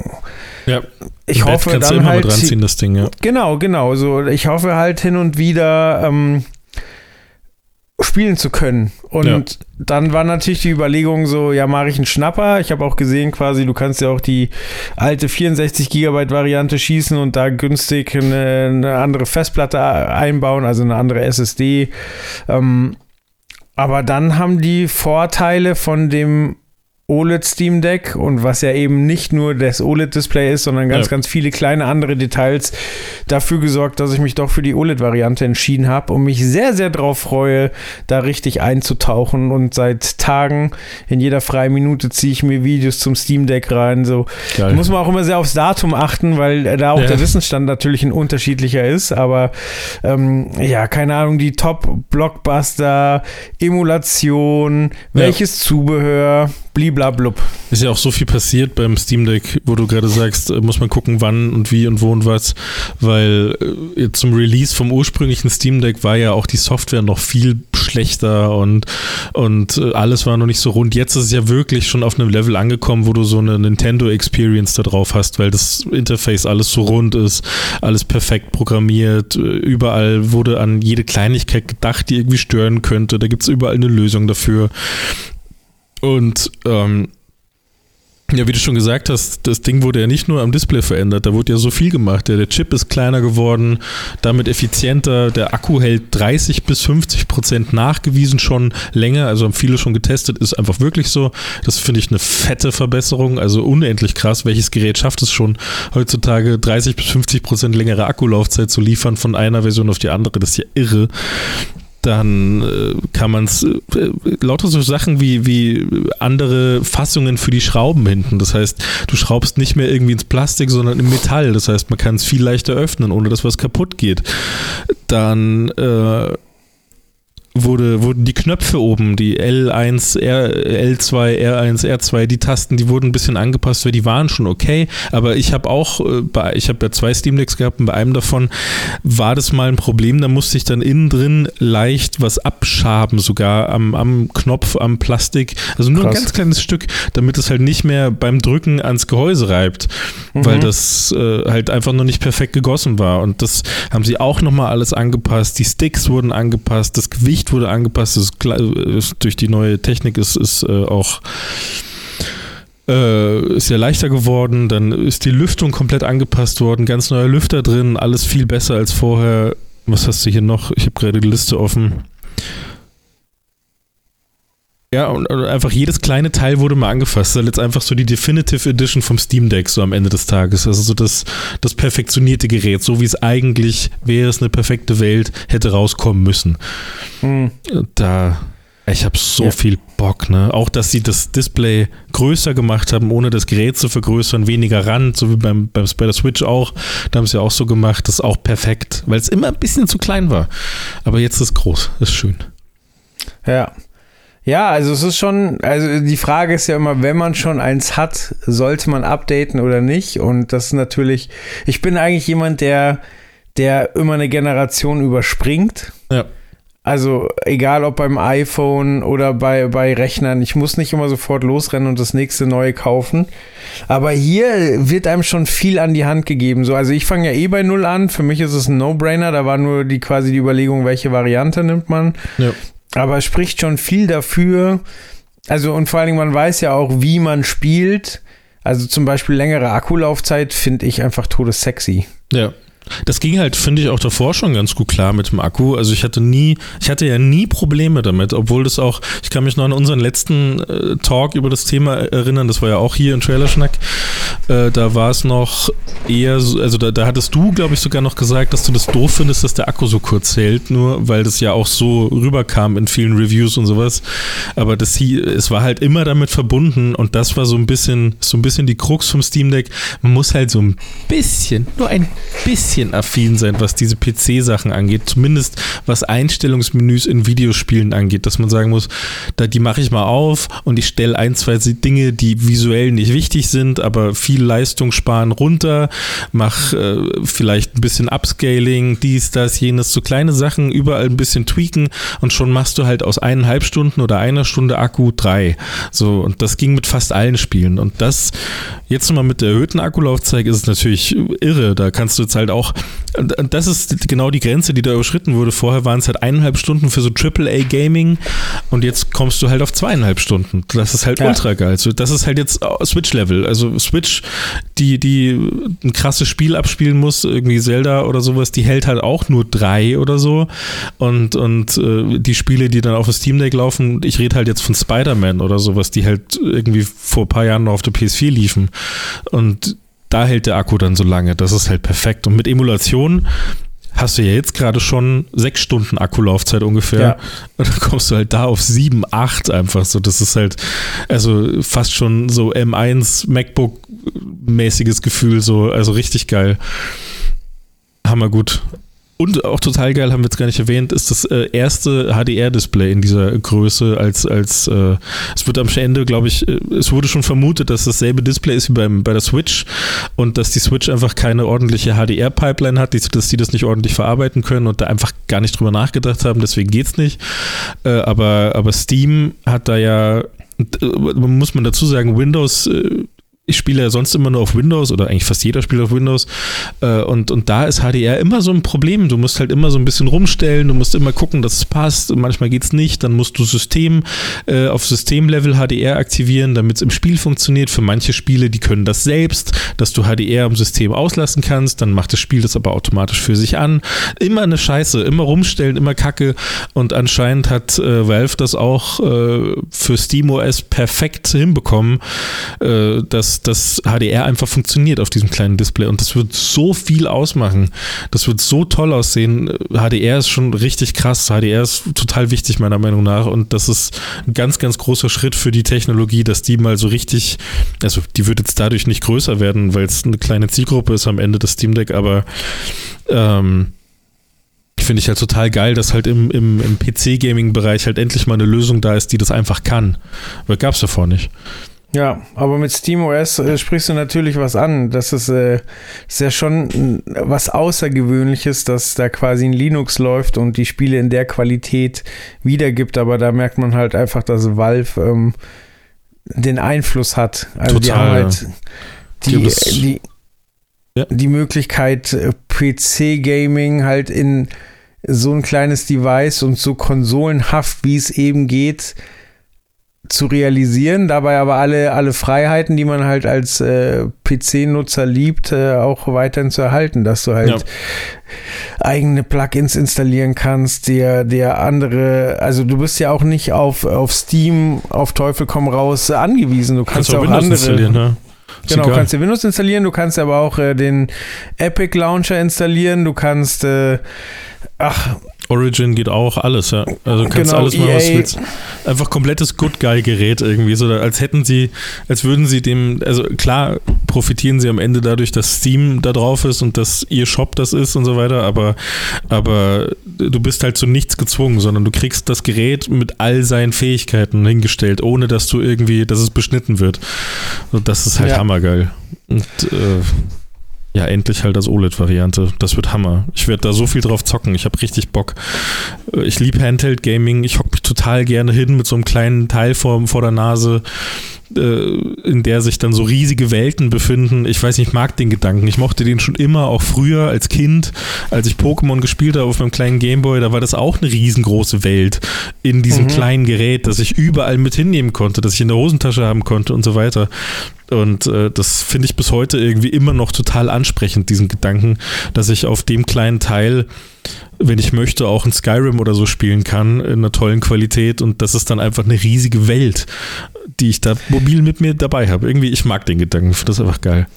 Ja. ich hoffe kannst du dann immer halt. mit ranziehen, das Ding, ja. Genau, genau. So, ich hoffe halt hin und wieder ähm, spielen zu können. Und dann war natürlich die Überlegung so, ja, mache ich einen Schnapper. Ich habe auch gesehen quasi, du kannst ja auch die alte 64 Gigabyte Variante schießen und da günstig eine, eine andere Festplatte einbauen, also eine andere SSD. Ähm, aber dann haben die Vorteile von dem OLED Steam Deck und was ja eben nicht nur das OLED-Display ist, sondern ganz, Ja. ganz viele kleine andere Details dafür gesorgt, dass ich mich doch für die OLED-Variante entschieden habe und mich sehr, sehr drauf freue, da richtig einzutauchen und seit Tagen in jeder freien Minute ziehe ich mir Videos zum Steam Deck rein. So Geil. muss man auch immer sehr aufs Datum achten, weil äh, da auch Ja. der Wissensstand natürlich ein unterschiedlicher ist. Aber ähm, ja, keine Ahnung, die Top-Blockbuster, Emulation, welches Zubehör, bliblablub. Ist ja auch so viel passiert beim Steam Deck, wo du gerade sagst, äh, muss man gucken, wann und wie und wo und was, weil äh, zum Release vom ursprünglichen Steam Deck war ja auch die Software noch viel schlechter und, und äh, alles war noch nicht so rund. Jetzt ist es ja wirklich schon auf einem Level angekommen, wo du so eine Nintendo Experience da drauf hast, weil das Interface alles so rund ist, alles perfekt programmiert, überall wurde an jede Kleinigkeit gedacht, die irgendwie stören könnte. Da gibt es überall eine Lösung dafür. Und ähm, ja, wie du schon gesagt hast, das Ding wurde ja nicht nur am Display verändert, da wurde ja so viel gemacht. Der, der Chip ist kleiner geworden, damit effizienter, der Akku hält 30 bis 50 Prozent nachgewiesen schon länger, also haben viele schon getestet, ist einfach wirklich so. Das finde ich eine fette Verbesserung, also unendlich krass. Welches Gerät schafft es schon heutzutage 30 bis 50 Prozent längere Akkulaufzeit zu liefern von einer Version auf die andere? Das ist ja irre dann äh, kann man es äh, lauter so Sachen wie, wie andere Fassungen für die Schrauben hinten. Das heißt, du schraubst nicht mehr irgendwie ins Plastik, sondern im Metall. Das heißt, man kann es viel leichter öffnen, ohne dass was kaputt geht. Dann äh, wurde, wurden die Knöpfe oben, die L1, R, L2, R1, R2, die Tasten, die wurden ein bisschen angepasst, weil die waren schon okay. Aber ich habe auch, äh, bei, ich habe ja zwei Steam Decks gehabt und bei einem davon war das mal ein Problem. Da musste ich dann innen drin leicht was abschaben, sogar am, am Knopf, am Plastik. Also nur Krass. ein ganz kleines Stück, damit es halt nicht mehr beim Drücken ans Gehäuse reibt, weil Mhm. das äh, halt einfach noch nicht perfekt gegossen war. Und das haben sie auch nochmal alles angepasst. Die Sticks wurden angepasst, das Gewicht wurde angepasst. Ist, ist durch die neue Technik ist, ist äh, auch äh, ist ja leichter geworden. Dann ist die Lüftung komplett angepasst worden, ganz neuer Lüfter drin, alles viel besser als vorher. Was hast du hier noch? Ich habe gerade die Liste offen. Ja, und, einfach jedes kleine Teil wurde mal angefasst. Das ist jetzt einfach so die Definitive Edition vom Steam Deck, so am Ende des Tages. Also so das, das perfektionierte Gerät, so wie es eigentlich wäre, es eine perfekte Welt, hätte rauskommen müssen. Hm. Da, ich habe so Ja. viel Bock, ne? Auch, dass sie das Display größer gemacht haben, ohne das Gerät zu vergrößern, weniger Rand, so wie beim, beim bei der Switch auch. Da haben sie auch so gemacht, das ist auch perfekt, weil es immer ein bisschen zu klein war. Aber jetzt ist es groß, ist schön. Ja. Ja, also es ist schon, also die Frage ist ja immer, wenn man schon eins hat, sollte man updaten oder nicht? Und das ist natürlich, ich bin eigentlich jemand, der, der immer eine Generation überspringt. Ja. Also egal ob beim iPhone oder bei, bei Rechnern, ich muss nicht immer sofort losrennen und das nächste neue kaufen. Aber hier wird einem schon viel an die Hand gegeben. So, also ich fange ja eh bei null an. Für mich ist es ein No-Brainer. Da war nur die quasi die Überlegung, welche Variante nimmt man. Ja. Aber spricht schon viel dafür. Also und vor allen Dingen, man weiß ja auch, wie man spielt. Also zum Beispiel längere Akkulaufzeit finde ich einfach todessexy. Ja. Das ging halt, finde ich, auch davor schon ganz gut klar mit dem Akku. Also ich hatte nie, ich hatte ja nie Probleme damit, obwohl das auch, ich kann mich noch an unseren letzten äh, Talk über das Thema erinnern, das war ja auch hier im Trailerschnack. Äh, da war es noch eher, so, also da, da hattest du, glaube ich, sogar noch gesagt, dass du das doof findest, dass der Akku so kurz hält, nur weil das ja auch so rüberkam in vielen Reviews und sowas. Aber das hier, es war halt immer damit verbunden und das war so ein bisschen, so ein bisschen die Krux vom Steam Deck. Man muss halt so ein bisschen, nur ein bisschen bisschen affin sein, was diese PC-Sachen angeht, zumindest was Einstellungsmenüs in Videospielen angeht, dass man sagen muss, da die mache ich mal auf und ich stelle ein, zwei Dinge, die visuell nicht wichtig sind, aber viel Leistung sparen runter, mach äh, vielleicht ein bisschen Upscaling, dies, das, jenes, so kleine Sachen, überall ein bisschen tweaken und schon machst du halt aus eineinhalb Stunden oder einer Stunde Akku drei. So, und das ging mit fast allen Spielen. Und das jetzt nochmal mit der erhöhten Akkulaufzeit ist es natürlich irre. Da kannst du jetzt halt auch auch, und das ist genau die Grenze, die da überschritten wurde. Vorher waren es halt eineinhalb Stunden für so AAA-Gaming und jetzt kommst du halt auf zweieinhalb Stunden. Das ist halt ja. ultra geil. Also das ist halt jetzt Switch-Level. Also Switch, die, die ein krasses Spiel abspielen muss, irgendwie Zelda oder sowas, die hält halt auch nur drei oder so. Und, und äh, die Spiele, die dann auf dem Steam Deck laufen, ich rede halt jetzt von Spider-Man oder sowas, die halt irgendwie vor ein paar Jahren noch auf der PS4 liefen. Und da hält der Akku dann so lange. Das ist halt perfekt. Und mit Emulation hast du ja jetzt gerade schon sechs Stunden Akkulaufzeit ungefähr. Ja. Und dann kommst du halt da auf sieben, acht einfach so. Das ist halt, also fast schon so M1 MacBook-mäßiges Gefühl, so, also richtig geil. Hammer gut. Und auch total geil, haben wir jetzt gar nicht erwähnt, ist das äh, erste HDR-Display in dieser Größe als, als äh, es wird am Ende, glaube ich, äh, es wurde schon vermutet, dass dasselbe Display ist wie beim, bei der Switch und dass die Switch einfach keine ordentliche HDR-Pipeline hat, die, dass die das nicht ordentlich verarbeiten können und da einfach gar nicht drüber nachgedacht haben, deswegen geht's nicht. Äh, aber, aber Steam hat da ja muss man dazu sagen, Windows äh, ich spiele ja sonst immer nur auf Windows oder eigentlich fast jeder spielt auf Windows äh, und, und da ist HDR immer so ein Problem. Du musst halt immer so ein bisschen rumstellen, du musst immer gucken, dass es passt. Manchmal geht es nicht, dann musst du System äh, auf Systemlevel HDR aktivieren, damit es im Spiel funktioniert. Für manche Spiele, die können das selbst, dass du HDR im System auslassen kannst, dann macht das Spiel das aber automatisch für sich an. Immer eine Scheiße, immer rumstellen, immer Kacke und anscheinend hat äh, Valve das auch äh, für SteamOS perfekt hinbekommen, äh, dass dass das HDR einfach funktioniert auf diesem kleinen Display und das wird so viel ausmachen. Das wird so toll aussehen. HDR ist schon richtig krass. HDR ist total wichtig meiner Meinung nach und das ist ein ganz, ganz großer Schritt für die Technologie, dass die mal so richtig, also die wird jetzt dadurch nicht größer werden, weil es eine kleine Zielgruppe ist am Ende des Steam Deck, aber ähm, finde ich halt total geil, dass halt im, im, im PC-Gaming-Bereich halt endlich mal eine Lösung da ist, die das einfach kann. Weil gab es davor nicht. Ja, aber mit SteamOS äh, sprichst du natürlich was an. Das ist, äh, ist ja schon was Außergewöhnliches, dass da quasi ein Linux läuft und die Spiele in der Qualität wiedergibt. Aber da merkt man halt einfach, dass Valve ähm, den Einfluss hat. Also Total, die haben halt die, die, die, ja. die Möglichkeit, äh, PC-Gaming halt in so ein kleines Device und so konsolenhaft, wie es eben geht, zu realisieren, dabei aber alle, alle Freiheiten, die man halt als äh, PC-Nutzer liebt, äh, auch weiterhin zu erhalten, dass du halt ja. eigene Plugins installieren kannst, der, der andere, also du bist ja auch nicht auf, auf Steam, auf Teufel komm raus angewiesen, du kannst, kannst ja auch Windows andere. Installieren, ne? Genau, du kannst dir Windows installieren, du kannst aber auch äh, den Epic Launcher installieren, du kannst, äh, ach, Origin geht auch, alles, ja. Also du kannst genau, alles machen, was du e willst. Einfach komplettes Good Guy-Gerät irgendwie, so als hätten sie, als würden sie dem, also klar profitieren sie am Ende dadurch, dass Steam da drauf ist und dass ihr Shop das ist und so weiter, aber, aber du bist halt zu nichts gezwungen, sondern du kriegst das Gerät mit all seinen Fähigkeiten hingestellt, ohne dass du irgendwie, dass es beschnitten wird. Und das ist halt ja. hammergeil. Und äh, ja, endlich halt als OLED-Variante. Das wird Hammer. Ich werde da so viel drauf zocken. Ich habe richtig Bock. Äh, Ich liebe Handheld-Gaming. Ich hocke mich total gerne hin mit so einem kleinen Teil vor, vor der Nase, in der sich dann so riesige Welten befinden. Ich weiß nicht, ich mag den Gedanken. Ich mochte den schon immer, auch früher als Kind, als ich Pokémon gespielt habe auf meinem kleinen Gameboy. Da war das auch eine riesengroße Welt in diesem Mhm. kleinen Gerät, das ich überall mit hinnehmen konnte, das ich in der Hosentasche haben konnte und so weiter. Und äh, das finde ich bis heute irgendwie immer noch total ansprechend, diesen Gedanken, dass ich auf dem kleinen Teil, wenn ich möchte, auch ein Skyrim oder so spielen kann, in einer tollen Qualität. Und das ist dann einfach eine riesige Welt, die ich da mobil mit mir dabei habe. Irgendwie, ich mag den Gedanken, finde das einfach geil.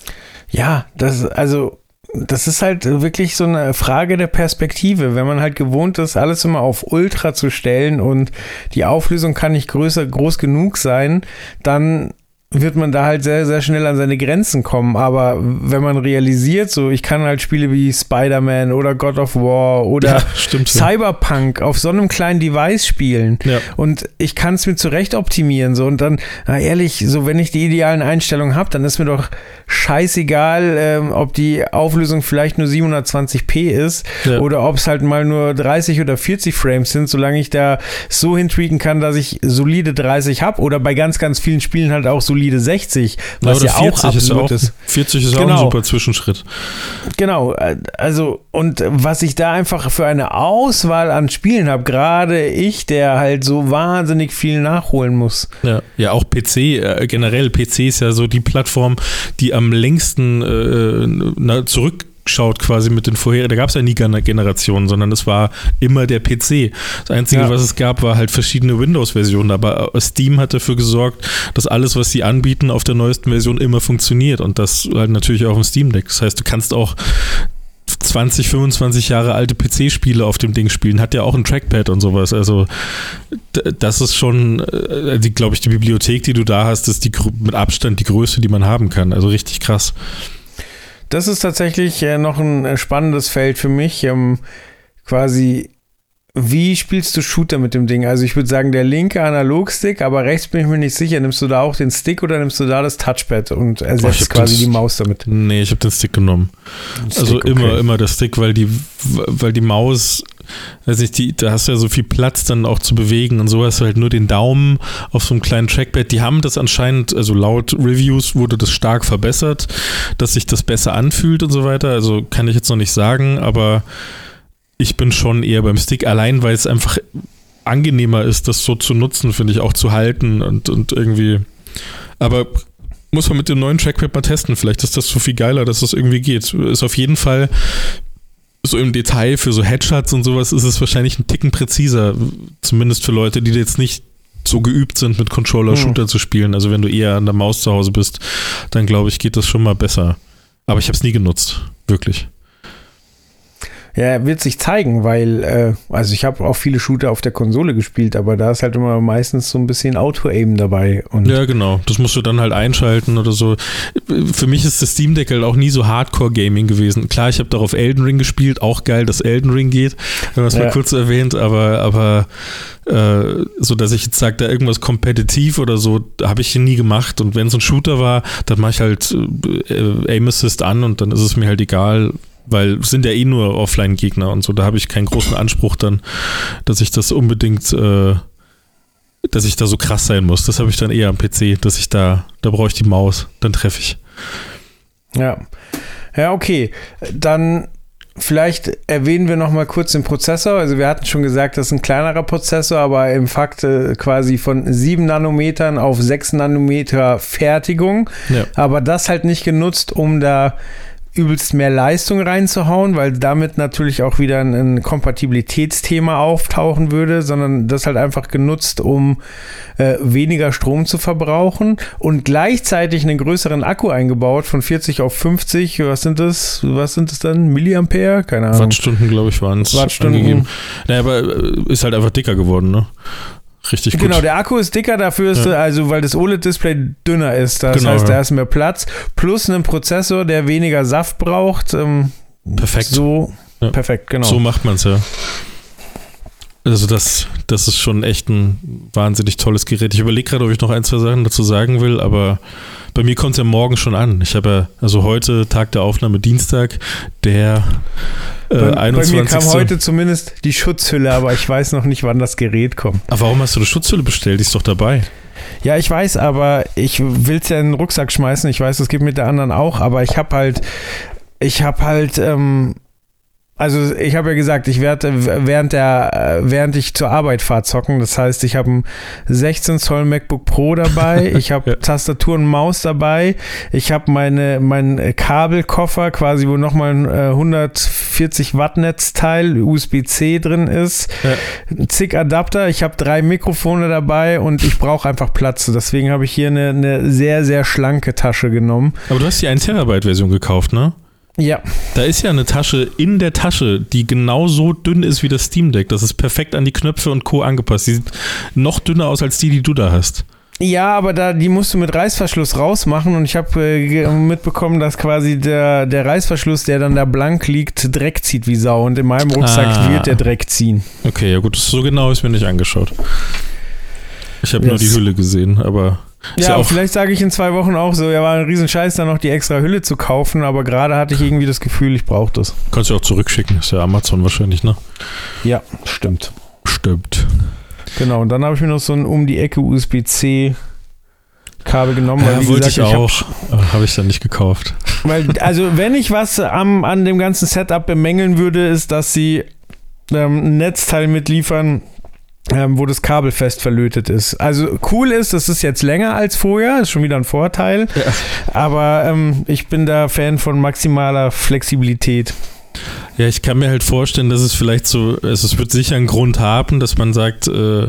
Ja, das, also, das ist halt wirklich so eine Frage der Perspektive. Wenn man halt gewohnt ist, alles immer auf Ultra zu stellen und die Auflösung kann nicht größer, groß genug sein, dann wird man da halt sehr, sehr schnell an seine Grenzen kommen. Aber wenn man realisiert, so, ich kann halt Spiele wie Spider-Man oder God of War oder Ja, stimmt, ja. Cyberpunk auf so einem kleinen Device spielen Ja. und ich kann es mir zurecht optimieren. So, und dann, na ehrlich, so wenn ich die idealen Einstellungen habe, dann ist mir doch scheißegal, ähm, ob die Auflösung vielleicht nur 720p ist oder ob es halt mal nur 30 oder 40 Frames sind, solange ich da so hintweaken kann, dass ich solide 30 habe oder bei ganz, ganz vielen Spielen halt auch solide 60, was oder ja, auch absurd ist, ist. auch, 40 ist auch ein Genau. super Zwischenschritt. Genau, äh, also und was ich da einfach für eine Auswahl an Spielen habe, gerade ich, der halt so wahnsinnig viel nachholen muss. Ja, ja auch PC, äh, generell PC ist ja so die Plattform, die am längsten äh, na, zurückschaut quasi mit den vorherigen. Da gab es ja nie Gen- Generationen, sondern es war immer der PC. Das Einzige, Ja. was es gab, war halt verschiedene Windows-Versionen, aber äh, Steam hat dafür gesorgt, dass alles, was sie anbieten, auf der neuesten Version immer funktioniert und das halt natürlich auch im Steam Deck. Das heißt, du kannst auch 20, 25 Jahre alte PC-Spiele auf dem Ding spielen, hat ja auch ein Trackpad und sowas. Also das ist schon, äh, glaube ich, die Bibliothek, die du da hast, ist die mit Abstand die größte, die man haben kann. Also richtig krass. Das ist tatsächlich äh, noch ein äh, spannendes Feld für mich. Ähm, quasi, wie spielst du Shooter mit dem Ding? Also ich würde sagen, der linke Analogstick, aber rechts bin ich mir nicht sicher. Nimmst du da auch den Stick oder nimmst du da das Touchpad und Oh, ersetzt hab quasi das- die Maus damit? Nee, ich habe den Stick genommen. also Stick, immer, okay. immer der Stick, weil die, weil die Maus, weiß nicht, die, da hast du ja so viel Platz dann auch zu bewegen und so hast du halt nur den Daumen auf so einem kleinen Trackpad. Die haben das anscheinend, also laut Reviews wurde das stark verbessert, dass sich das besser anfühlt und so weiter. Also kann ich jetzt noch nicht sagen, aber ich bin schon eher beim Stick, allein weil es einfach angenehmer ist, das so zu nutzen, finde ich, auch zu halten und, und irgendwie. Aber muss man mit dem neuen Trackpad mal testen. Vielleicht ist das so viel geiler, dass das irgendwie geht. Ist auf jeden Fall so im Detail für so Headshots und sowas ist es wahrscheinlich ein Ticken präziser. Zumindest für Leute, die jetzt nicht so geübt sind, mit Controller Hm. Shooter zu spielen. Also wenn du eher an der Maus zu Hause bist, dann glaube ich, geht das schon mal besser. Aber ich habe es nie genutzt. Wirklich. Ja, wird sich zeigen, weil, äh, also ich habe auch viele Shooter auf der Konsole gespielt, aber da ist halt immer meistens so ein bisschen Auto-Aim dabei. Ja, genau. Das musst du dann halt einschalten oder so. Für mich ist das Steam Deck halt auch nie so Hardcore-Gaming gewesen. Klar, ich habe darauf Elden Ring gespielt. Auch geil, dass Elden Ring geht. Wenn man es Ja. mal kurz erwähnt. Aber, aber äh, so, dass ich jetzt sage, da irgendwas kompetitiv oder so, habe ich nie gemacht. Und wenn es ein Shooter war, dann mache ich halt äh, Aim Assist an und dann ist es mir halt egal, weil sind ja eh nur Offline-Gegner und so. Da habe ich keinen großen Anspruch dann, dass ich das unbedingt äh, dass ich da so krass sein muss. Das habe ich dann eher am PC, dass ich da, da brauche ich die Maus, dann treffe ich. Ja. Ja, okay. Dann vielleicht erwähnen wir noch mal kurz den Prozessor. Also wir hatten schon gesagt, das ist ein kleinerer Prozessor, aber im Fakt äh, quasi von 7 Nanometern auf 6 Nanometer Fertigung. Ja. Aber das halt nicht genutzt, um da übelst mehr Leistung reinzuhauen, weil damit natürlich auch wieder ein, ein Kompatibilitätsthema auftauchen würde, sondern das halt einfach genutzt, um äh, weniger Strom zu verbrauchen und gleichzeitig einen größeren Akku eingebaut von 40 auf 50. Was sind das? Was sind das dann? Milliampere? Keine Ahnung. Wattstunden, glaube ich, waren es. Wattstunden. Naja, aber äh, ist halt einfach dicker geworden, ne? Richtig gut. Genau, der Akku ist dicker, dafür ist, Ja. also weil das OLED-Display dünner ist. Das Genau, heißt, ja. da ist mehr Platz. Plus einen Prozessor, der weniger Saft braucht. Ähm, Perfekt. So, Ja. perfekt, genau. So macht man es ja. Also das, das ist schon echt ein wahnsinnig tolles Gerät. Ich überlege gerade, ob ich noch ein, zwei Sachen dazu sagen will, aber Bei mir kommt es ja morgen schon an. Ich habe ja, also heute, Tag der Aufnahme, Dienstag, der äh, bei, 21. bei mir kam heute zumindest die Schutzhülle, aber ich weiß noch nicht, wann das Gerät kommt. Aber warum hast du eine Schutzhülle bestellt? Die ist doch dabei. Ja, ich weiß, aber ich will es ja in den Rucksack schmeißen. Ich weiß, das geht mit der anderen auch, aber ich habe halt, ich habe halt, ähm, also ich habe ja gesagt, ich werde während der während ich zur Arbeit fahre zocken. Das heißt, ich habe ein 16 Zoll MacBook Pro dabei, ich habe Ja. Tastatur und Maus dabei, ich habe meine mein Kabelkoffer quasi, wo nochmal ein äh, 140 Watt Netzteil USB-C drin ist, Ja. zig Adapter, ich habe drei Mikrofone dabei und ich brauche einfach Platz. Deswegen habe ich hier eine, eine sehr sehr schlanke Tasche genommen. Aber du hast die 1 Terabyte Version gekauft, ne? Ja, Da ist ja eine Tasche in der Tasche, die genauso dünn ist wie das Steam Deck. Das ist perfekt an die Knöpfe und Co. angepasst. Die sieht noch dünner aus als die, die du da hast. Ja, aber da die musst du mit Reißverschluss rausmachen und ich habe äh, mitbekommen, dass quasi der, der Reißverschluss, der dann da blank liegt, Dreck zieht wie Sau und in meinem Rucksack Ah. wird der Dreck ziehen. Okay, ja gut, so genau ist mir nicht angeschaut. Ich habe nur die Hülle gesehen, aber ist Ja, ja vielleicht sage ich in zwei Wochen auch so, ja, war ein Riesenscheiß, da noch die extra Hülle zu kaufen, aber gerade hatte ich irgendwie das Gefühl, ich brauche das. kannst du auch zurückschicken. Ist ja Amazon wahrscheinlich, ne? Ja, stimmt. Stimmt. Genau, und dann habe ich mir noch so ein um die Ecke USB-C Kabel genommen, weil Ja, wie wollte gesagt, ich hab auch. Habe ich dann nicht gekauft. Weil, also, wenn ich was am, an dem ganzen Setup bemängeln würde, ist, dass sie ähm, ein Netzteil mitliefern, ähm, wo das Kabel fest verlötet ist. Also, cool ist, das ist jetzt länger als vorher, ist schon wieder ein Vorteil. Aber ähm, ich bin da Fan von maximaler Flexibilität. Ja, ich kann mir halt vorstellen, dass es vielleicht so, also es wird sicher einen Grund haben, dass man sagt, äh,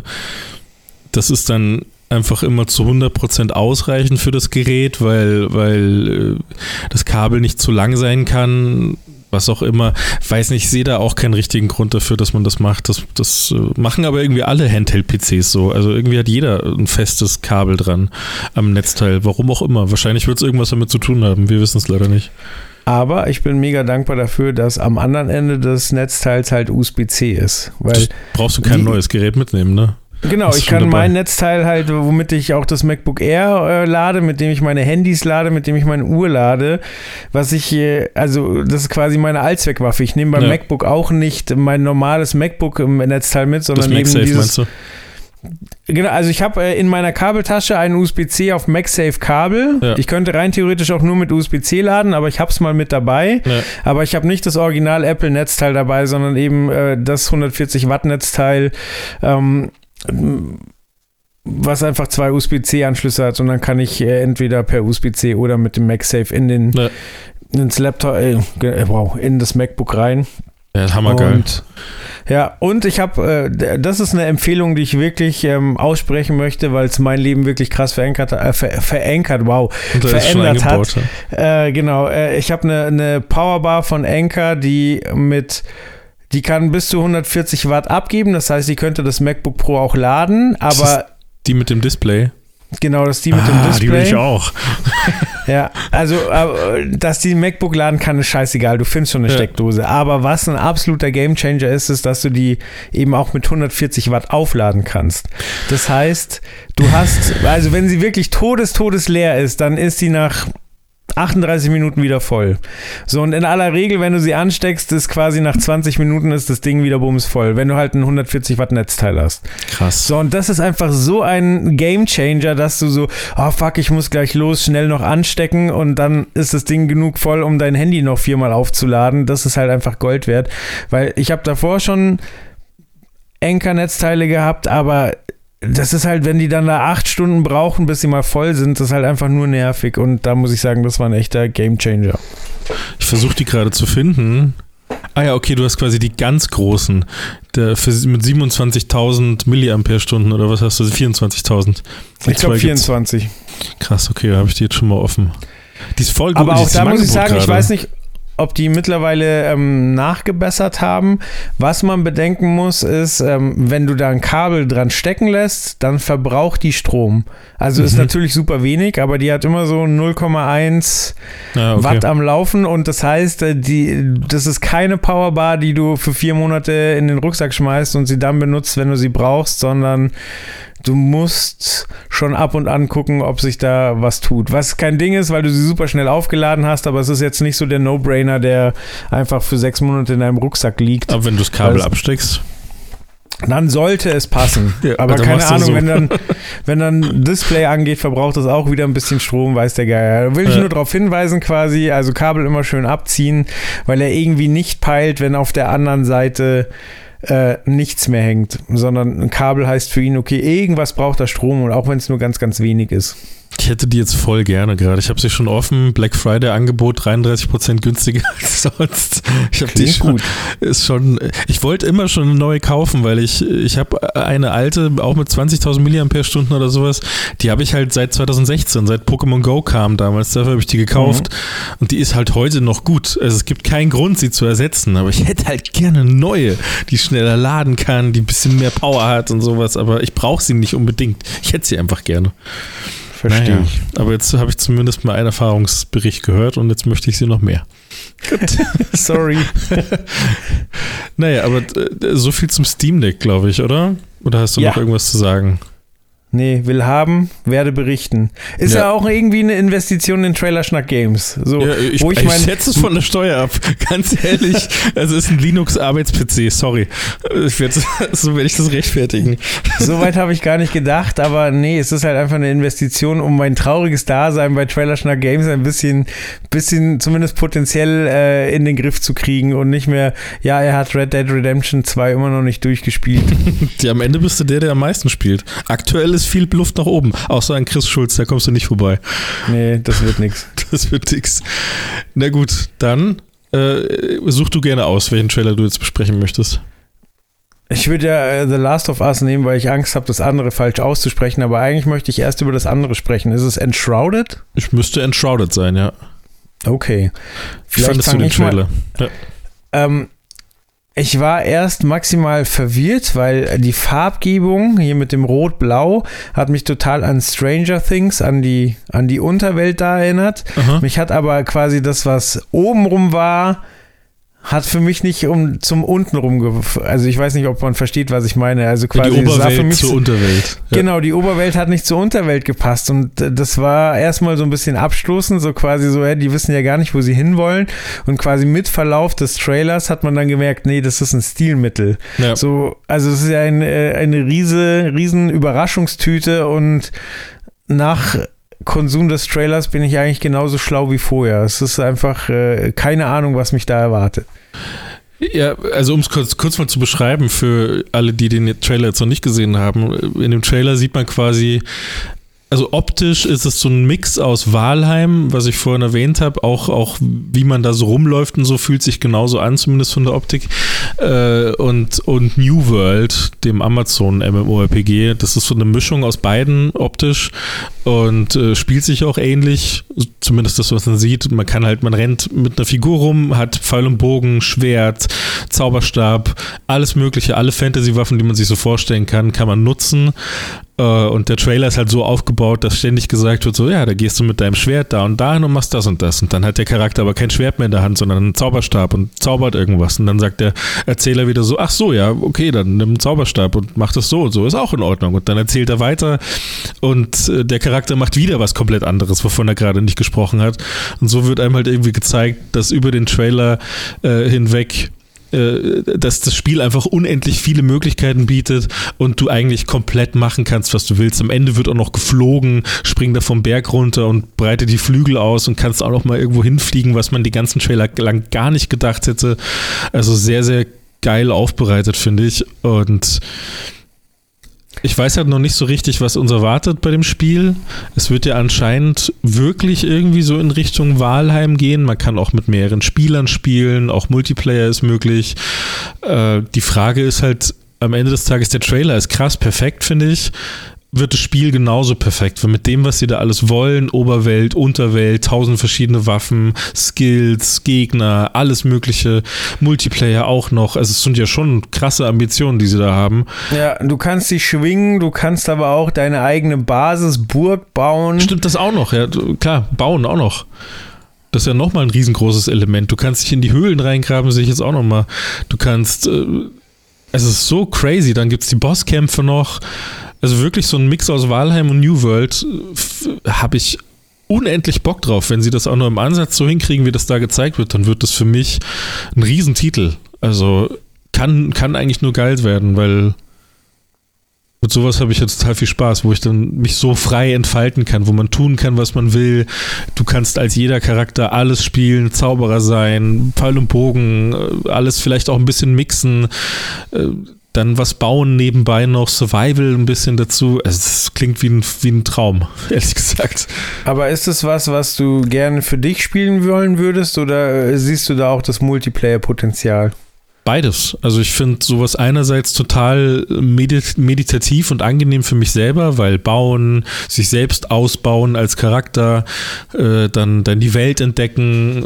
das ist dann einfach immer zu 100% ausreichend für das Gerät, weil, weil äh, das Kabel nicht zu lang sein kann, was auch immer. Weiß nicht, ich sehe da auch keinen richtigen Grund dafür, dass man das macht. Das, das äh, machen aber irgendwie alle Handheld-PCs so. Also irgendwie hat jeder ein festes Kabel dran am Netzteil. Warum auch immer. Wahrscheinlich wird es irgendwas damit zu tun haben. Wir wissen es leider nicht. Aber ich bin mega dankbar dafür, dass am anderen Ende des Netzteils halt USB-C ist. Weil Das brauchst du kein die- neues Gerät mitnehmen, ne? Genau, ich kann dabei. mein Netzteil halt, womit ich auch das MacBook Air äh, lade, mit dem ich meine Handys lade, mit dem ich meine Uhr lade, was ich, äh, also das ist quasi meine Allzweckwaffe. Ich nehme beim Ja. MacBook auch nicht mein normales MacBook im Netzteil mit, Das sondern eben MagSafe dieses. meinst du? Genau, also ich habe äh, in meiner Kabeltasche einen USB-C auf MagSafe Kabel. Ja. Ich könnte rein theoretisch auch nur mit USB-C laden, aber ich habe es mal mit dabei. Ja. Aber ich habe nicht das Original Apple Netzteil dabei, sondern eben äh, das 140 Watt Netzteil, ähm, was einfach zwei USB-C-Anschlüsse hat und dann kann ich äh, entweder per USB-C oder mit dem MagSafe in den Ja. ins Laptop, äh, äh, wow, in das MacBook rein. Ja, hammergeil. Und, ja, und ich habe, äh, das ist eine Empfehlung, die ich wirklich ähm, aussprechen möchte, weil es mein Leben wirklich krass verankert, äh, ver, verankert, wow, verändert eingebaut. äh, genau, äh, ich habe eine, eine Powerbar von Anker, die mit die kann bis zu 140 Watt abgeben, das heißt, die könnte das MacBook Pro auch laden, aber Die mit dem Display. genau, das ist die mit dem Ah, Display. Die will ich auch. Ja, also, äh, dass die MacBook laden kann, ist scheißegal. Du findest schon eine Ja. Steckdose. Aber was ein absoluter Gamechanger ist, ist, dass du die eben auch mit 140 Watt aufladen kannst. Das heißt, du hast, also wenn sie wirklich todes, todes leer ist, dann ist sie nach 38 Minuten wieder voll. So, und in aller Regel, wenn du sie ansteckst, ist quasi nach 20 Minuten ist das Ding wieder bumsvoll, wenn du halt ein 140 Watt Netzteil hast. Krass. So, und das ist einfach so ein Gamechanger, dass du so, oh fuck, ich muss gleich los, schnell noch anstecken und dann ist das Ding genug voll, um dein Handy noch viermal aufzuladen. Das ist halt einfach Gold wert, weil ich habe davor schon Anker-Netzteile gehabt, aber das ist halt, wenn die dann da acht Stunden brauchen, bis sie mal voll sind, das ist halt einfach nur nervig und da muss ich sagen, das war ein echter Gamechanger. Ich versuche die gerade zu finden. Ah ja, okay, du hast quasi die ganz großen. Der für, mit 27.000 Milliampere-Stunden oder was hast du? 24.000. Die Ich glaube zwei gibt's. 24. Krass, okay, da habe ich die jetzt schon mal offen. Die ist voll gut. Aber auch da muss ich sagen, ich gerade. weiß nicht, ob die mittlerweile ähm, nachgebessert haben. Was man bedenken muss, ist, ähm, wenn du da ein Kabel dran stecken lässt, dann verbraucht die Strom. Also ist Mhm. natürlich super wenig, aber die hat immer so 0,1 Ah, okay. Watt am Laufen und das heißt, äh, die, das ist keine Powerbar, die du für vier Monate in den Rucksack schmeißt und sie dann benutzt, wenn du sie brauchst, sondern du musst schon ab und an gucken, ob sich da was tut. Was kein Ding ist, weil du sie super schnell aufgeladen hast, aber es ist jetzt nicht so der No-Brainer, der einfach für sechs Monate in deinem Rucksack liegt. Aber wenn du das Kabel absteckst. Dann sollte es passen. Ja, aber keine Ahnung, so. wenn dann, wenn dann Display angeht, verbraucht das auch wieder ein bisschen Strom, weiß der Geier. Da will ich Ja. nur darauf hinweisen quasi, also Kabel immer schön abziehen, weil er irgendwie nicht peilt, wenn auf der anderen Seite äh, nichts mehr hängt, sondern ein Kabel heißt für ihn, okay, irgendwas braucht da Strom und auch wenn es nur ganz, ganz wenig ist. Ich hätte die jetzt voll gerne gerade. Ich habe sie schon offen. Black Friday Angebot 33% günstiger als sonst. Ich habe die schon, gut. ist schon. Ich wollte immer schon eine neue kaufen, weil ich ich habe eine alte auch mit 20.000 Milliampere-Stunden oder sowas. Die habe ich halt seit 2016, seit Pokémon Go kam damals. Dafür habe ich die gekauft und die ist halt heute noch gut. Also es gibt keinen Grund, sie zu ersetzen. Aber ich hätte halt gerne eine neue, die schneller laden kann, die ein bisschen mehr Power hat und sowas. Aber ich brauche sie nicht unbedingt. Ich hätte sie einfach gerne. Verstehe Naja, ich. Aber jetzt habe ich zumindest mal einen Erfahrungsbericht gehört und jetzt möchte ich sie noch mehr. Sorry. Naja, aber äh, so viel zum Steam Deck, glaube ich, oder? Oder hast du Ja. noch irgendwas zu sagen? Nee, will haben, werde berichten. Ist ja, Ja. auch irgendwie eine Investition in Trailer Schnack Games. So, Ja, ich, wo ich ich, mein, setze es von der Steuer ab. Ganz ehrlich, es ist ein Linux-Arbeits-PC, sorry. Ich werd, so werde ich das rechtfertigen. Soweit habe ich gar nicht gedacht, aber nee, es ist halt einfach eine Investition, um mein trauriges Dasein bei Trailer Schnack Games ein bisschen, bisschen zumindest potenziell äh, in den Griff zu kriegen und nicht mehr, ja, er hat Red Dead Redemption 2 immer noch nicht durchgespielt. Die, am Ende bist du der, der am meisten spielt. Aktuell ist viel Luft nach oben, außer an Chris Schulz, da kommst du nicht vorbei. Nee, das wird nix. Das wird nix. Na gut, dann äh, such du gerne aus, welchen Trailer du jetzt besprechen möchtest. Ich würde ja äh, The Last of Us nehmen, weil ich Angst habe, das andere falsch auszusprechen, aber eigentlich möchte ich erst über das andere sprechen. Ist es Enshrouded? Ich müsste Enshrouded sein, ja. Okay. Wie fandest du den ich mal- Trailer? Ja. Ähm, ich war erst maximal verwirrt, weil die Farbgebung hier mit dem Rot-Blau hat mich total an Stranger Things, an die, an die Unterwelt da erinnert. Aha. Mich hat aber quasi das, was obenrum war, hat für mich nicht um zum untenrum, ge- also ich weiß nicht, ob man versteht, was ich meine. Also quasi die sah für Oberwelt mich zur Unterwelt. Ja. Genau, die Oberwelt hat nicht zur Unterwelt gepasst und äh, das war erstmal so ein bisschen abstoßend, so quasi so, ja, die wissen ja gar nicht, wo sie hinwollen und quasi mit Verlauf des Trailers hat man dann gemerkt, nee, das ist ein Stilmittel. Ja. So, also es ist ja ein, äh, eine riese, riesen Überraschungstüte und nach Konsum des Trailers bin ich eigentlich genauso schlau wie vorher. Es ist einfach äh, keine Ahnung, was mich da erwartet. Ja, also um es kurz, kurz mal zu beschreiben für alle, die den Trailer jetzt noch nicht gesehen haben. In dem Trailer sieht man quasi, also optisch ist es so ein Mix aus Walheim, was ich vorhin erwähnt habe, auch, auch wie man da so rumläuft und so fühlt sich genauso an, zumindest von der Optik. Äh, und, und New World, dem Amazon MMORPG, das ist so eine Mischung aus beiden optisch und äh, spielt sich auch ähnlich, zumindest das, was man sieht. Man kann halt, man rennt mit einer Figur rum, hat Pfeil und Bogen, Schwert, Zauberstab, alles mögliche, alle Fantasy-Waffen, die man sich so vorstellen kann, kann man nutzen. Äh, Und der Trailer ist halt so aufgebaut, dass ständig gesagt wird, so, ja, da gehst du mit deinem Schwert da und dahin und machst das und das. Und dann hat der Charakter aber kein Schwert mehr in der Hand, sondern einen Zauberstab und zaubert irgendwas. Und dann sagt der Erzähler wieder so, ach so, ja, okay, dann nimm einen Zauberstab und mach das so und so, ist auch in Ordnung. Und dann erzählt er weiter und äh, der Charakter macht wieder was komplett anderes, wovon er gerade nicht gesprochen hat. Und so wird einem halt irgendwie gezeigt, dass über den Trailer äh, hinweg äh, dass das Spiel einfach unendlich viele Möglichkeiten bietet und du eigentlich komplett machen kannst, was du willst. Am Ende wird auch noch geflogen, spring da vom Berg runter und breite die Flügel aus und kannst auch noch mal irgendwo hinfliegen, was man die ganzen Trailer lang gar nicht gedacht hätte. Also sehr, sehr geil aufbereitet, finde ich. Und ich weiß halt noch nicht so richtig, was uns erwartet bei dem Spiel. Es wird ja anscheinend wirklich irgendwie so in Richtung Walheim gehen. Man kann auch mit mehreren Spielern spielen, auch Multiplayer ist möglich. Äh, die Frage ist halt, am Ende des Tages, der Trailer ist krass perfekt, finde ich. Wird das Spiel genauso perfekt, weil mit dem, was sie da alles wollen, Oberwelt, Unterwelt, tausend verschiedene Waffen, Skills, Gegner, alles mögliche, Multiplayer auch noch. Also es sind ja schon krasse Ambitionen, die sie da haben. Ja, du kannst dich schwingen, du kannst aber auch deine eigene Basis, Burg bauen. Stimmt das auch noch, ja, klar, bauen auch noch. Das ist ja nochmal ein riesengroßes Element. Du kannst dich in die Höhlen reingraben, sehe ich jetzt auch nochmal. Du kannst, äh, es ist so crazy, dann gibt es die Bosskämpfe noch. Also wirklich so ein Mix aus Valheim und New World habe ich unendlich Bock drauf. Wenn sie das auch nur im Ansatz so hinkriegen, wie das da gezeigt wird, dann wird das für mich ein Riesentitel. Also kann, kann eigentlich nur geil werden, weil mit sowas habe ich jetzt total viel Spaß, wo ich dann mich so frei entfalten kann, wo man tun kann, was man will. Du kannst als jeder Charakter alles spielen, Zauberer sein, Pfeil und Bogen, äh, alles vielleicht auch ein bisschen mixen, äh, dann was bauen nebenbei noch, Survival ein bisschen dazu. Also es klingt wie ein, wie ein Traum, ehrlich gesagt. Aber ist es was, was du gerne für dich spielen wollen würdest oder siehst du da auch das Multiplayer-Potenzial? Beides. Also ich finde sowas einerseits total medit meditativ und angenehm für mich selber, weil bauen, sich selbst ausbauen als Charakter, äh, dann, dann die Welt entdecken,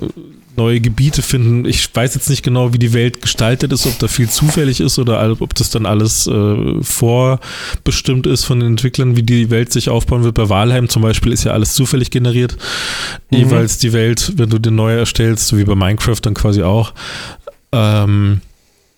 neue Gebiete finden. Ich weiß jetzt nicht genau, wie die Welt gestaltet ist, ob da viel zufällig ist oder ob das dann alles äh, vorbestimmt ist von den Entwicklern, wie die Welt sich aufbauen wird. Bei Walheim zum Beispiel ist ja alles zufällig generiert. Mhm. Jeweils die Welt, wenn du den neu erstellst, so wie bei Minecraft dann quasi auch. Ähm,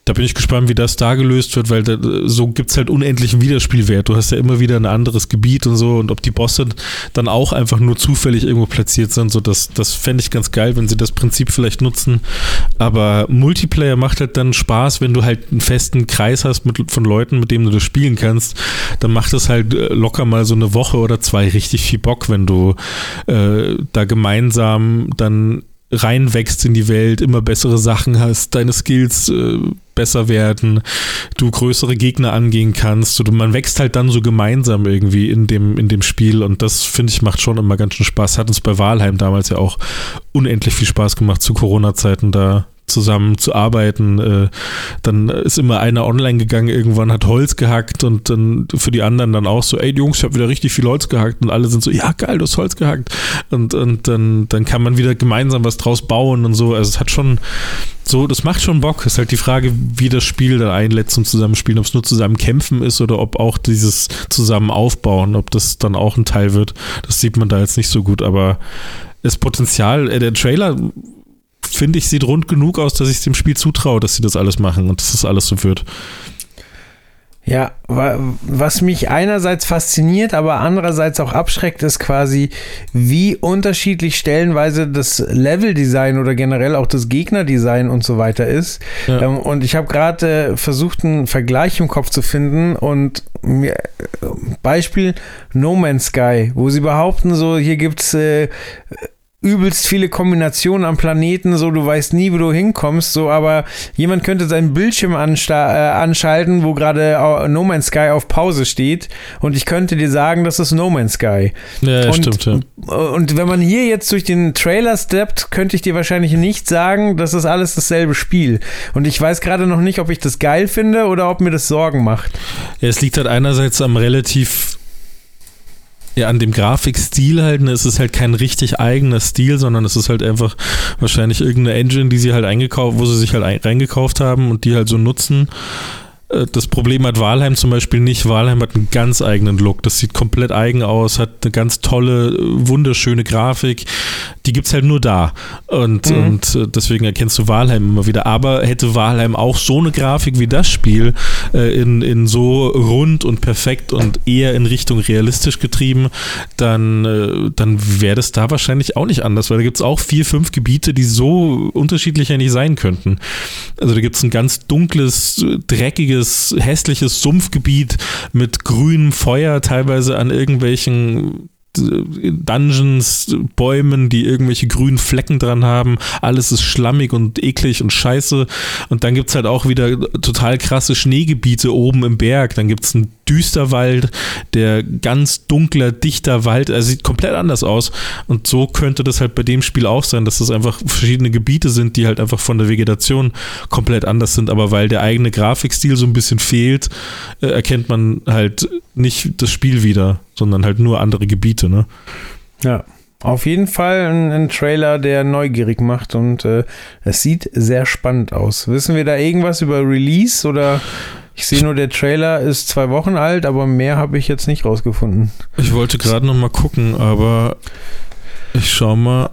da bin ich gespannt, wie das da gelöst wird, weil da, so gibt es halt unendlichen Wiederspielwert. Du hast ja immer wieder ein anderes Gebiet und so und ob die Bosse dann auch einfach nur zufällig irgendwo platziert sind, so das, das fände ich ganz geil, wenn sie das Prinzip vielleicht nutzen. Aber Multiplayer macht halt dann Spaß, wenn du halt einen festen Kreis hast mit, von Leuten, mit denen du das spielen kannst. Dann macht es halt äh, locker mal so eine Woche oder zwei richtig viel Bock, wenn du äh, da gemeinsam dann reinwächst in die Welt, immer bessere Sachen hast, deine Skills äh, besser werden, du größere Gegner angehen kannst. Oder man wächst halt dann so gemeinsam irgendwie in dem, in dem Spiel und das finde ich macht schon immer ganz schön Spaß. Hat uns bei Walheim damals ja auch unendlich viel Spaß gemacht zu Corona-Zeiten da zusammen zu arbeiten. Äh, dann ist immer einer online gegangen, irgendwann hat Holz gehackt und dann für die anderen dann auch so, ey Jungs, ich habe wieder richtig viel Holz gehackt und alle sind so, ja geil, du hast Holz gehackt und, und dann, dann kann man wieder gemeinsam was draus bauen und so. Also es hat schon so, das macht schon Bock. Ist halt die Frage, wie das Spiel dann einlädt zum Zusammenspielen, ob es nur zusammen kämpfen ist oder ob auch dieses zusammen aufbauen, ob das dann auch ein Teil wird. Das sieht man da jetzt nicht so gut, aber das Potenzial, äh, der Trailer finde ich, sieht rund genug aus, dass ich dem Spiel zutraue, dass sie das alles machen und dass das alles so wird. Ja, was mich einerseits fasziniert, aber andererseits auch abschreckt, ist quasi, wie unterschiedlich stellenweise das Leveldesign oder generell auch das Gegnerdesign und so weiter ist. Ja. Ähm, und ich habe gerade äh, versucht, einen Vergleich im Kopf zu finden und mir, Beispiel No Man's Sky, wo sie behaupten, so hier gibt's äh, übelst viele Kombinationen am Planeten, so du weißt nie, wo du hinkommst, so aber jemand könnte seinen Bildschirm äh, anschalten, wo gerade No Man's Sky auf Pause steht und ich könnte dir sagen, das ist No Man's Sky. Ja, und, stimmt, ja. Und wenn man hier jetzt durch den Trailer steppt, könnte ich dir wahrscheinlich nicht sagen, das ist alles dasselbe Spiel. Und ich weiß gerade noch nicht, ob ich das geil finde oder ob mir das Sorgen macht. Ja, es liegt halt einerseits am relativ ja, an dem Grafikstil halt, ne, es ist halt kein richtig eigener Stil, sondern es ist halt einfach wahrscheinlich irgendeine Engine, die sie halt eingekauft, wo sie sich halt reingekauft haben und die halt so nutzen. Äh, das Problem hat Walheim zum Beispiel nicht. Walheim hat einen ganz eigenen Look. Das sieht komplett eigen aus, hat eine ganz tolle, wunderschöne Grafik. Die gibt es halt nur da. Und, mhm. und äh, deswegen erkennst du Walheim immer wieder. Aber hätte Walheim auch so eine Grafik wie das Spiel äh, in, in so rund und perfekt und eher in Richtung realistisch getrieben, dann, äh, dann wäre das da wahrscheinlich auch nicht anders, weil da gibt es auch vier, fünf Gebiete, die so unterschiedlicher nicht sein könnten. Also da gibt es ein ganz dunkles, dreckiges riesiges, hässliches Sumpfgebiet mit grünem Feuer, teilweise an irgendwelchen Dungeons, Bäumen, die irgendwelche grünen Flecken dran haben. Alles ist schlammig und eklig und scheiße. Und dann gibt es halt auch wieder total krasse Schneegebiete oben im Berg. Dann gibt es einen Düsterwald, der ganz dunkler, dichter Wald. Er sieht komplett anders aus. Und so könnte das halt bei dem Spiel auch sein, dass das einfach verschiedene Gebiete sind, die halt einfach von der Vegetation komplett anders sind. Aber weil der eigene Grafikstil so ein bisschen fehlt, äh, erkennt man halt nicht das Spiel wieder, sondern halt nur andere Gebiete, ne? Ja. Auf jeden Fall ein, ein Trailer, der neugierig macht und äh, es sieht sehr spannend aus. Wissen wir da irgendwas über Release oder ich sehe nur, der Trailer ist zwei Wochen alt, aber mehr habe ich jetzt nicht rausgefunden. Ich wollte gerade noch mal gucken, aber ich schau mal.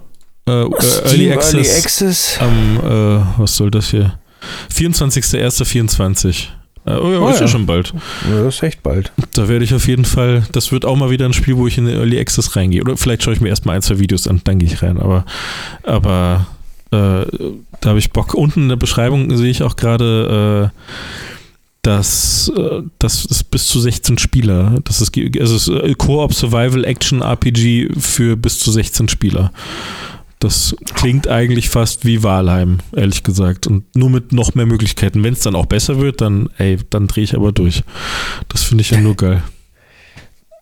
Äh, äh Early, Access, Early Access. Am, äh, was soll das hier? 24.01.24. Äh, oh ja, Oh ist ja ja. schon bald. Ja, das ist echt bald. Da werde ich auf jeden Fall, das wird auch mal wieder ein Spiel, wo ich in den Early Access reingehe. Oder vielleicht schaue ich mir erstmal ein, zwei Videos an, dann gehe ich rein. Aber, aber äh, da habe ich Bock. Unten in der Beschreibung sehe ich auch gerade, dass äh, das ist bis zu 16 Spieler. Das ist, also es ist äh, Co-op Survival Action RPG für bis zu 16 Spieler. Das klingt eigentlich fast wie Valheim, ehrlich gesagt. Und nur mit noch mehr Möglichkeiten. Wenn es dann auch besser wird, dann, ey, dann drehe ich aber durch. Das finde ich ja nur geil.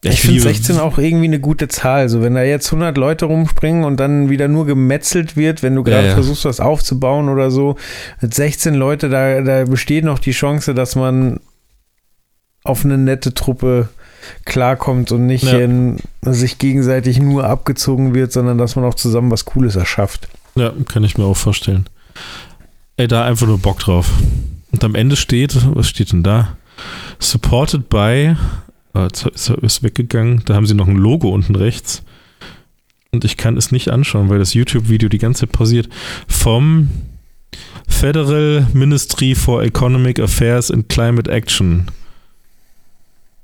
Ja, Ich finde liebe- 16 auch irgendwie eine gute Zahl. So, wenn da jetzt 100 Leute rumspringen und dann wieder nur gemetzelt wird, wenn du gerade Ja, ja. versuchst, was aufzubauen oder so, mit 16 Leute, da, da besteht noch die Chance, dass man auf eine nette Truppe klarkommt und nicht Ja. in, sich gegenseitig nur abgezogen wird, sondern dass man auch zusammen was Cooles erschafft. Ja, kann ich mir auch vorstellen. Ey, da einfach nur Bock drauf. Und am Ende steht, was steht denn da? Supported by, ist er ist weggegangen, da haben sie noch ein Logo unten rechts. Und ich kann es nicht anschauen, weil das YouTube-Video die ganze Zeit pausiert. Vom Federal Ministry for Economic Affairs and Climate Action.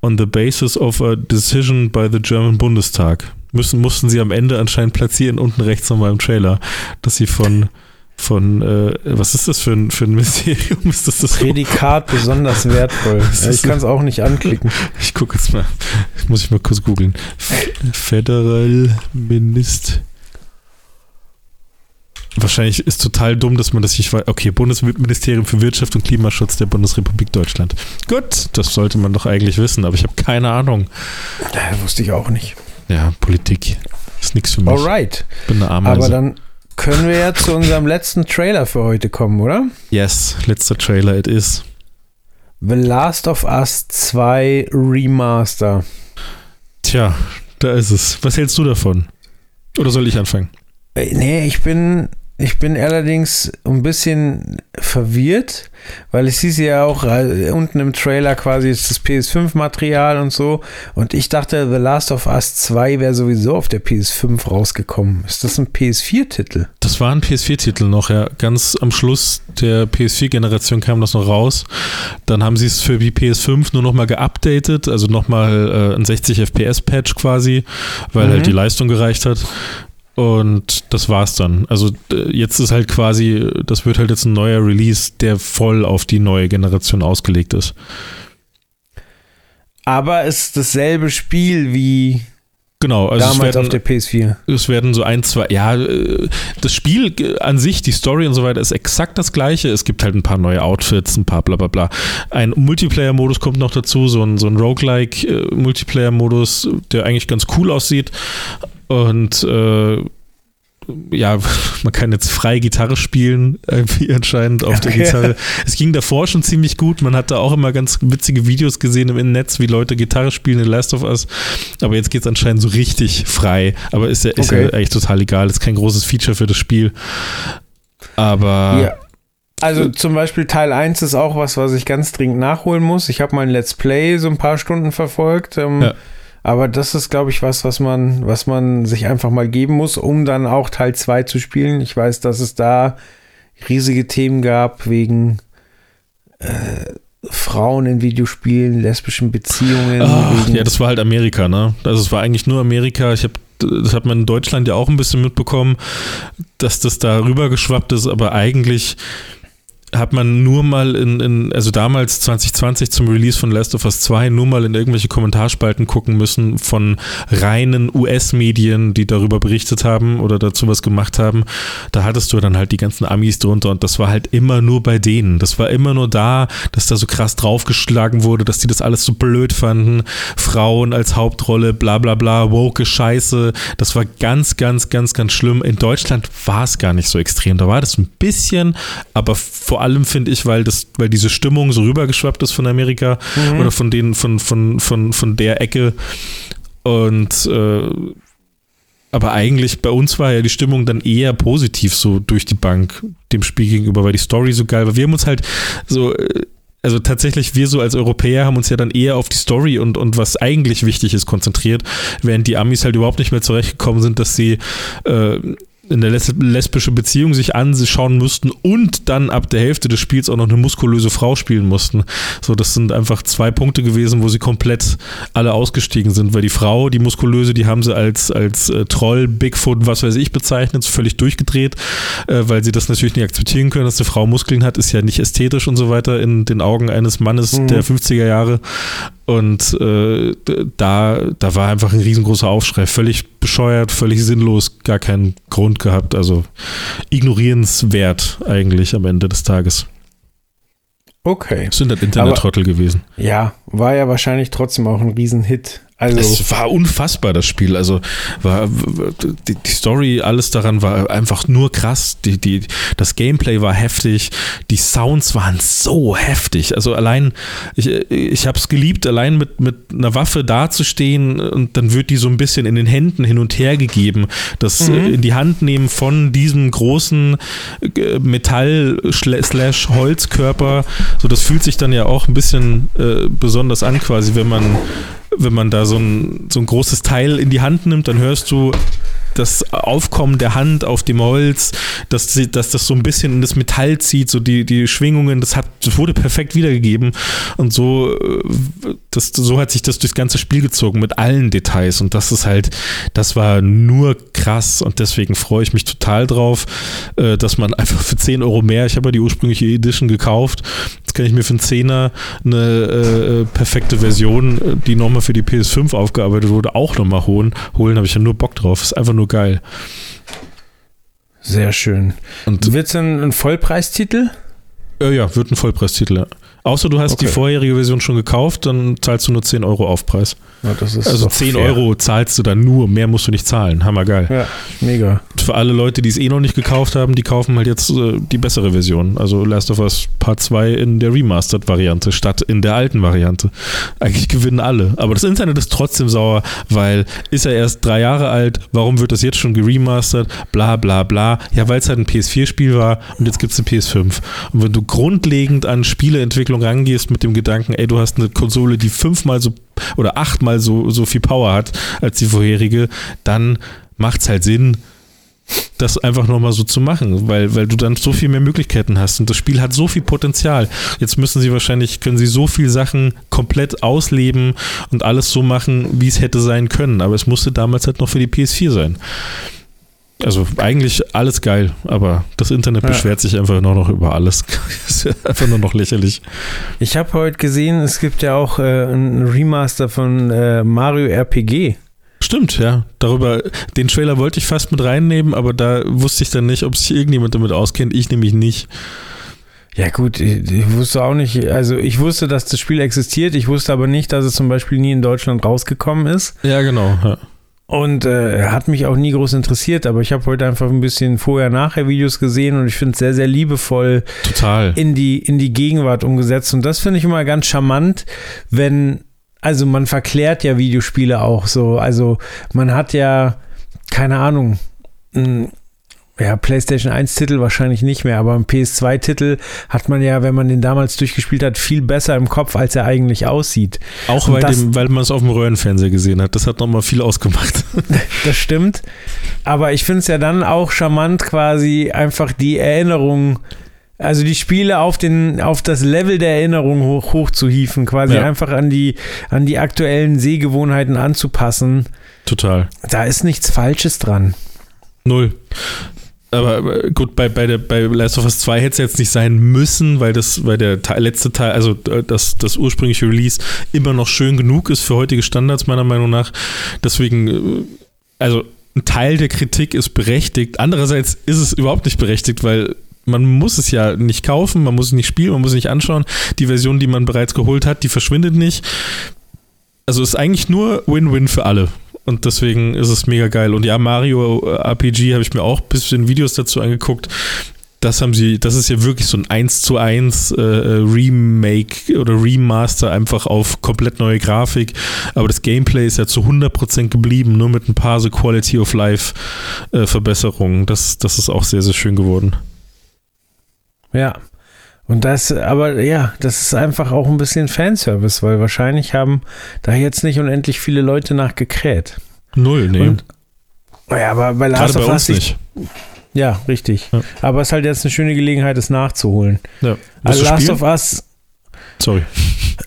On the basis of a decision by the German Bundestag. Müssen, mussten sie am Ende anscheinend platzieren, unten rechts nochmal im Trailer, dass sie von, von äh, was ist das für ein, für ein Mysterium? Ist das das? Prädikat besonders wertvoll. Ja, ich kann es auch nicht anklicken. Ich gucke jetzt mal. Muss ich mal kurz googeln. Federal Minist. Wahrscheinlich ist total dumm, dass man das nicht weiß. Okay, Bundesministerium für Wirtschaft und Klimaschutz der Bundesrepublik Deutschland. Gut, das sollte man doch eigentlich wissen, aber ich habe keine Ahnung. Ja, wusste ich auch nicht. Ja, Politik ist nichts für mich. Alright. Ich bin eine Ameise. Aber dann können wir ja zu unserem letzten Trailer für heute kommen, oder? yes, letzter Trailer, it is. The Last of Us 2 Remaster. Tja, da ist es. Was hältst du davon? Oder soll ich anfangen? Äh, Nee, ich bin, ich bin allerdings ein bisschen verwirrt, weil es hieß ja auch äh, unten im Trailer quasi ist das PS5-Material und so. Und ich dachte, The Last of Us 2 wäre sowieso auf der PS5 rausgekommen. Ist das ein PS4-Titel? Das war ein PS4-Titel noch, ja. Ganz am Schluss der PS4-Generation kam das noch raus. Dann haben sie es für die PS5 nur nochmal geupdatet, also nochmal äh, ein 60 FPS-Patch quasi, weil Mhm. halt die Leistung gereicht hat. Und das war's dann. Also äh, jetzt ist halt quasi, das wird halt jetzt ein neuer Release, der voll auf die neue Generation ausgelegt ist. Aber es ist dasselbe Spiel wie Genau, also es damals werden, auf der PS4. Es werden so ein, zwei, ja, äh, das Spiel äh, an sich, die Story und so weiter ist exakt das gleiche. Es gibt halt ein paar neue Outfits, ein paar bla bla bla. Ein Multiplayer-Modus kommt noch dazu, so ein, so ein Roguelike-Multiplayer-Modus, der eigentlich ganz cool aussieht. Und äh, ja, man kann jetzt frei Gitarre spielen, irgendwie anscheinend auf der. Gitarre. Es ging davor schon ziemlich gut. Man hat da auch immer ganz witzige Videos gesehen im Netz, wie Leute Gitarre spielen in Last of Us. Aber jetzt geht es anscheinend so richtig frei. Aber ist ja, ist ja Okay. eigentlich total egal. Ist kein großes Feature für das Spiel. Aber Ja. Also zum Beispiel Teil 1 ist auch was, was ich ganz dringend nachholen muss. Ich habe mein Let's Play so ein paar Stunden verfolgt. Ähm, Ja. Aber das ist, glaube ich, was, was man, was man sich einfach mal geben muss, um dann auch Teil 2 zu spielen. Ich weiß, dass es da riesige Themen gab wegen äh, Frauen in Videospielen, lesbischen Beziehungen. Ach, ja, das war halt Amerika, ne? Also es war eigentlich nur Amerika. Ich habe das hat man in Deutschland ja auch ein bisschen mitbekommen, dass das da rübergeschwappt ist, aber eigentlich hat man nur mal in, in, also damals 2020 zum Release von Last of Us 2 nur mal in irgendwelche Kommentarspalten gucken müssen von reinen US-Medien, die darüber berichtet haben oder dazu was gemacht haben. Da hattest du dann halt die ganzen Amis drunter und das war halt immer nur bei denen. Das war immer nur da, dass da so krass draufgeschlagen wurde, dass die das alles so blöd fanden. Frauen als Hauptrolle, bla bla bla, woke Scheiße. Das war ganz, ganz, ganz, ganz schlimm. In Deutschland war es gar nicht so extrem. Da war das ein bisschen, aber vor allem finde ich, weil das, weil diese Stimmung so rübergeschwappt ist von Amerika oder von denen, von, von, von, von der Ecke. Und äh, aber eigentlich bei uns war ja die Stimmung dann eher positiv so durch die Bank dem Spiel gegenüber, weil die Story so geil war. Wir haben uns halt so, äh, also tatsächlich wir so als Europäer haben uns ja dann eher auf die Story und, und was eigentlich wichtig ist konzentriert, während die Amis halt überhaupt nicht mehr zurechtgekommen sind, dass sie äh, eine les lesbische Beziehung sich anschauen mussten und dann ab der Hälfte des Spiels auch noch eine muskulöse Frau spielen mussten. So, das sind einfach zwei Punkte gewesen, wo sie komplett alle ausgestiegen sind, weil die Frau, die muskulöse, die haben sie als, als äh, Troll, Bigfoot, was weiß ich bezeichnet, völlig durchgedreht, äh, weil sie das natürlich nicht akzeptieren können, dass eine Frau Muskeln hat, ist ja nicht ästhetisch und so weiter in den Augen eines Mannes mhm. der 50er Jahre. Und äh, da, da war einfach ein riesengroßer Aufschrei. Völlig bescheuert, völlig sinnlos, gar keinen Grund gehabt. Also ignorierenswert eigentlich am Ende des Tages. Okay. Das sind halt Internet-Trottel gewesen. Ja, war ja wahrscheinlich trotzdem auch ein Riesenhit. Also es war unfassbar, das Spiel. Also war die, die, Story, alles daran war einfach nur krass. Die, die, das Gameplay war heftig, die Sounds waren so heftig. Also allein, ich, ich habe es geliebt, allein mit, mit einer Waffe dazustehen und dann wird die so ein bisschen in den Händen hin und her gegeben. Das mhm. in die Hand nehmen von diesem großen äh, Metall-Holzkörper. So, das fühlt sich dann ja auch ein bisschen äh, besonders an, quasi, wenn man wenn man da so ein, so ein großes Teil in die Hand nimmt, dann hörst du das Aufkommen der Hand auf dem Holz, dass, dass das so ein bisschen in das Metall zieht, so die, die Schwingungen, das, hat, das wurde perfekt wiedergegeben. Und so, äh, das, so hat sich das durchs ganze Spiel gezogen mit allen Details. Und das ist halt, das war nur krass. Und deswegen freue ich mich total drauf, äh, dass man einfach für 10 Euro mehr, ich habe ja die ursprüngliche Edition gekauft, jetzt kann ich mir für einen Zehner eine äh, perfekte Version, die nochmal für die PS5 aufgearbeitet wurde, auch nochmal holen. Holen habe ich ja nur Bock drauf. Ist einfach nur geil. Sehr schön. Und wird es ein, ein Vollpreistitel? Äh, ja, wird ein Vollpreistitel, ja. Außer du hast okay. die vorherige Version schon gekauft, dann zahlst du nur 10 Euro Aufpreis. Ja, also 10 fair. Euro zahlst du dann nur, mehr musst du nicht zahlen. Hammergeil. Ja, mega. Für alle Leute, die es eh noch nicht gekauft haben, die kaufen halt jetzt äh, die bessere Version. Also Last of Us Part 2 in der Remastered-Variante statt in der alten Variante. Eigentlich gewinnen alle. Aber das Internet ist trotzdem sauer, weil ist er erst drei Jahre alt, warum wird das jetzt schon geremastert? Bla bla bla. Ja, weil es halt ein PS4-Spiel war und jetzt gibt es eine PS5. Und wenn du grundlegend an Spieleentwicklung rangehst mit dem Gedanken, ey, du hast eine Konsole, die fünfmal so oder achtmal so, so viel Power hat als die vorherige, dann macht es halt Sinn, das einfach nochmal so zu machen, weil, weil du dann so viel mehr Möglichkeiten hast und das Spiel hat so viel Potenzial. Jetzt müssen sie wahrscheinlich, können sie so viele Sachen komplett ausleben und alles so machen, wie es hätte sein können, aber es musste damals halt noch für die PS4 sein. Also eigentlich alles geil, aber das Internet ja. beschwert sich einfach nur noch über alles. ist einfach nur noch lächerlich. Ich habe heute gesehen, es gibt ja auch äh, ein Remaster von äh, Mario RPG. Stimmt, ja. Darüber, den Trailer wollte ich fast mit reinnehmen, aber da wusste ich dann nicht, ob sich irgendjemand damit auskennt. Ich nämlich nicht. Ja gut, ich, ich, wusste auch nicht, also ich wusste, dass das Spiel existiert, ich wusste aber nicht, dass es zum Beispiel nie in Deutschland rausgekommen ist. Ja, genau. Ja. Und äh, hat mich auch nie groß interessiert, aber ich habe heute einfach ein bisschen Vorher-Nachher-Videos gesehen und ich finde es sehr, sehr liebevoll Total. In, die, in die Gegenwart umgesetzt. Und das finde ich immer ganz charmant, wenn, also man verklärt ja Videospiele auch so. Also man hat ja, keine Ahnung, ja, PlayStation 1-Titel wahrscheinlich nicht mehr, aber ein PS2-Titel hat man ja, wenn man den damals durchgespielt hat, viel besser im Kopf, als er eigentlich aussieht. Auch weil, dem, weil man es auf dem Röhrenfernseher gesehen hat. Das hat nochmal viel ausgemacht. das stimmt. Aber ich finde es ja dann auch charmant, quasi einfach die Erinnerung also die Spiele auf den auf das Level der Erinnerung hoch, hoch zu hieven, quasi ja. einfach an die an die aktuellen Sehgewohnheiten anzupassen. Total. Da ist nichts Falsches dran. Null. Aber gut, bei, bei, der, bei Last of Us 2 hätte es jetzt nicht sein müssen, weil das, weil der Teil, letzte Teil, also äh, das, das ursprüngliche Release immer noch schön genug ist für heutige Standards, meiner Meinung nach. Deswegen, äh, also ein Teil der Kritik ist berechtigt. Andererseits ist es überhaupt nicht berechtigt, weil man muss es ja nicht kaufen, man muss es nicht spielen, man muss es nicht anschauen. Die Version, die man bereits geholt hat, die verschwindet nicht. Also ist eigentlich nur Win-Win für alle. Und deswegen ist es mega geil. Und ja, Mario äh, RPG habe ich mir auch ein bisschen Videos dazu angeguckt. Das haben sie, das ist ja wirklich so ein 1 zu 1 äh, Remake oder Remaster einfach auf komplett neue Grafik. Aber das Gameplay ist ja zu 100% geblieben, nur mit ein paar so Quality of Life äh, Verbesserungen. Das, das ist auch sehr, sehr schön geworden. Ja, und das, aber ja, das ist einfach auch ein bisschen Fanservice, weil wahrscheinlich haben da jetzt nicht unendlich viele Leute nachgekräht. Null, nee. Und, Naja, aber bei Last of Us, ich, nicht. ja, richtig. Ja. Aber es ist halt jetzt eine schöne Gelegenheit, es nachzuholen. Ja. Also Last spielen? of Us, Sorry.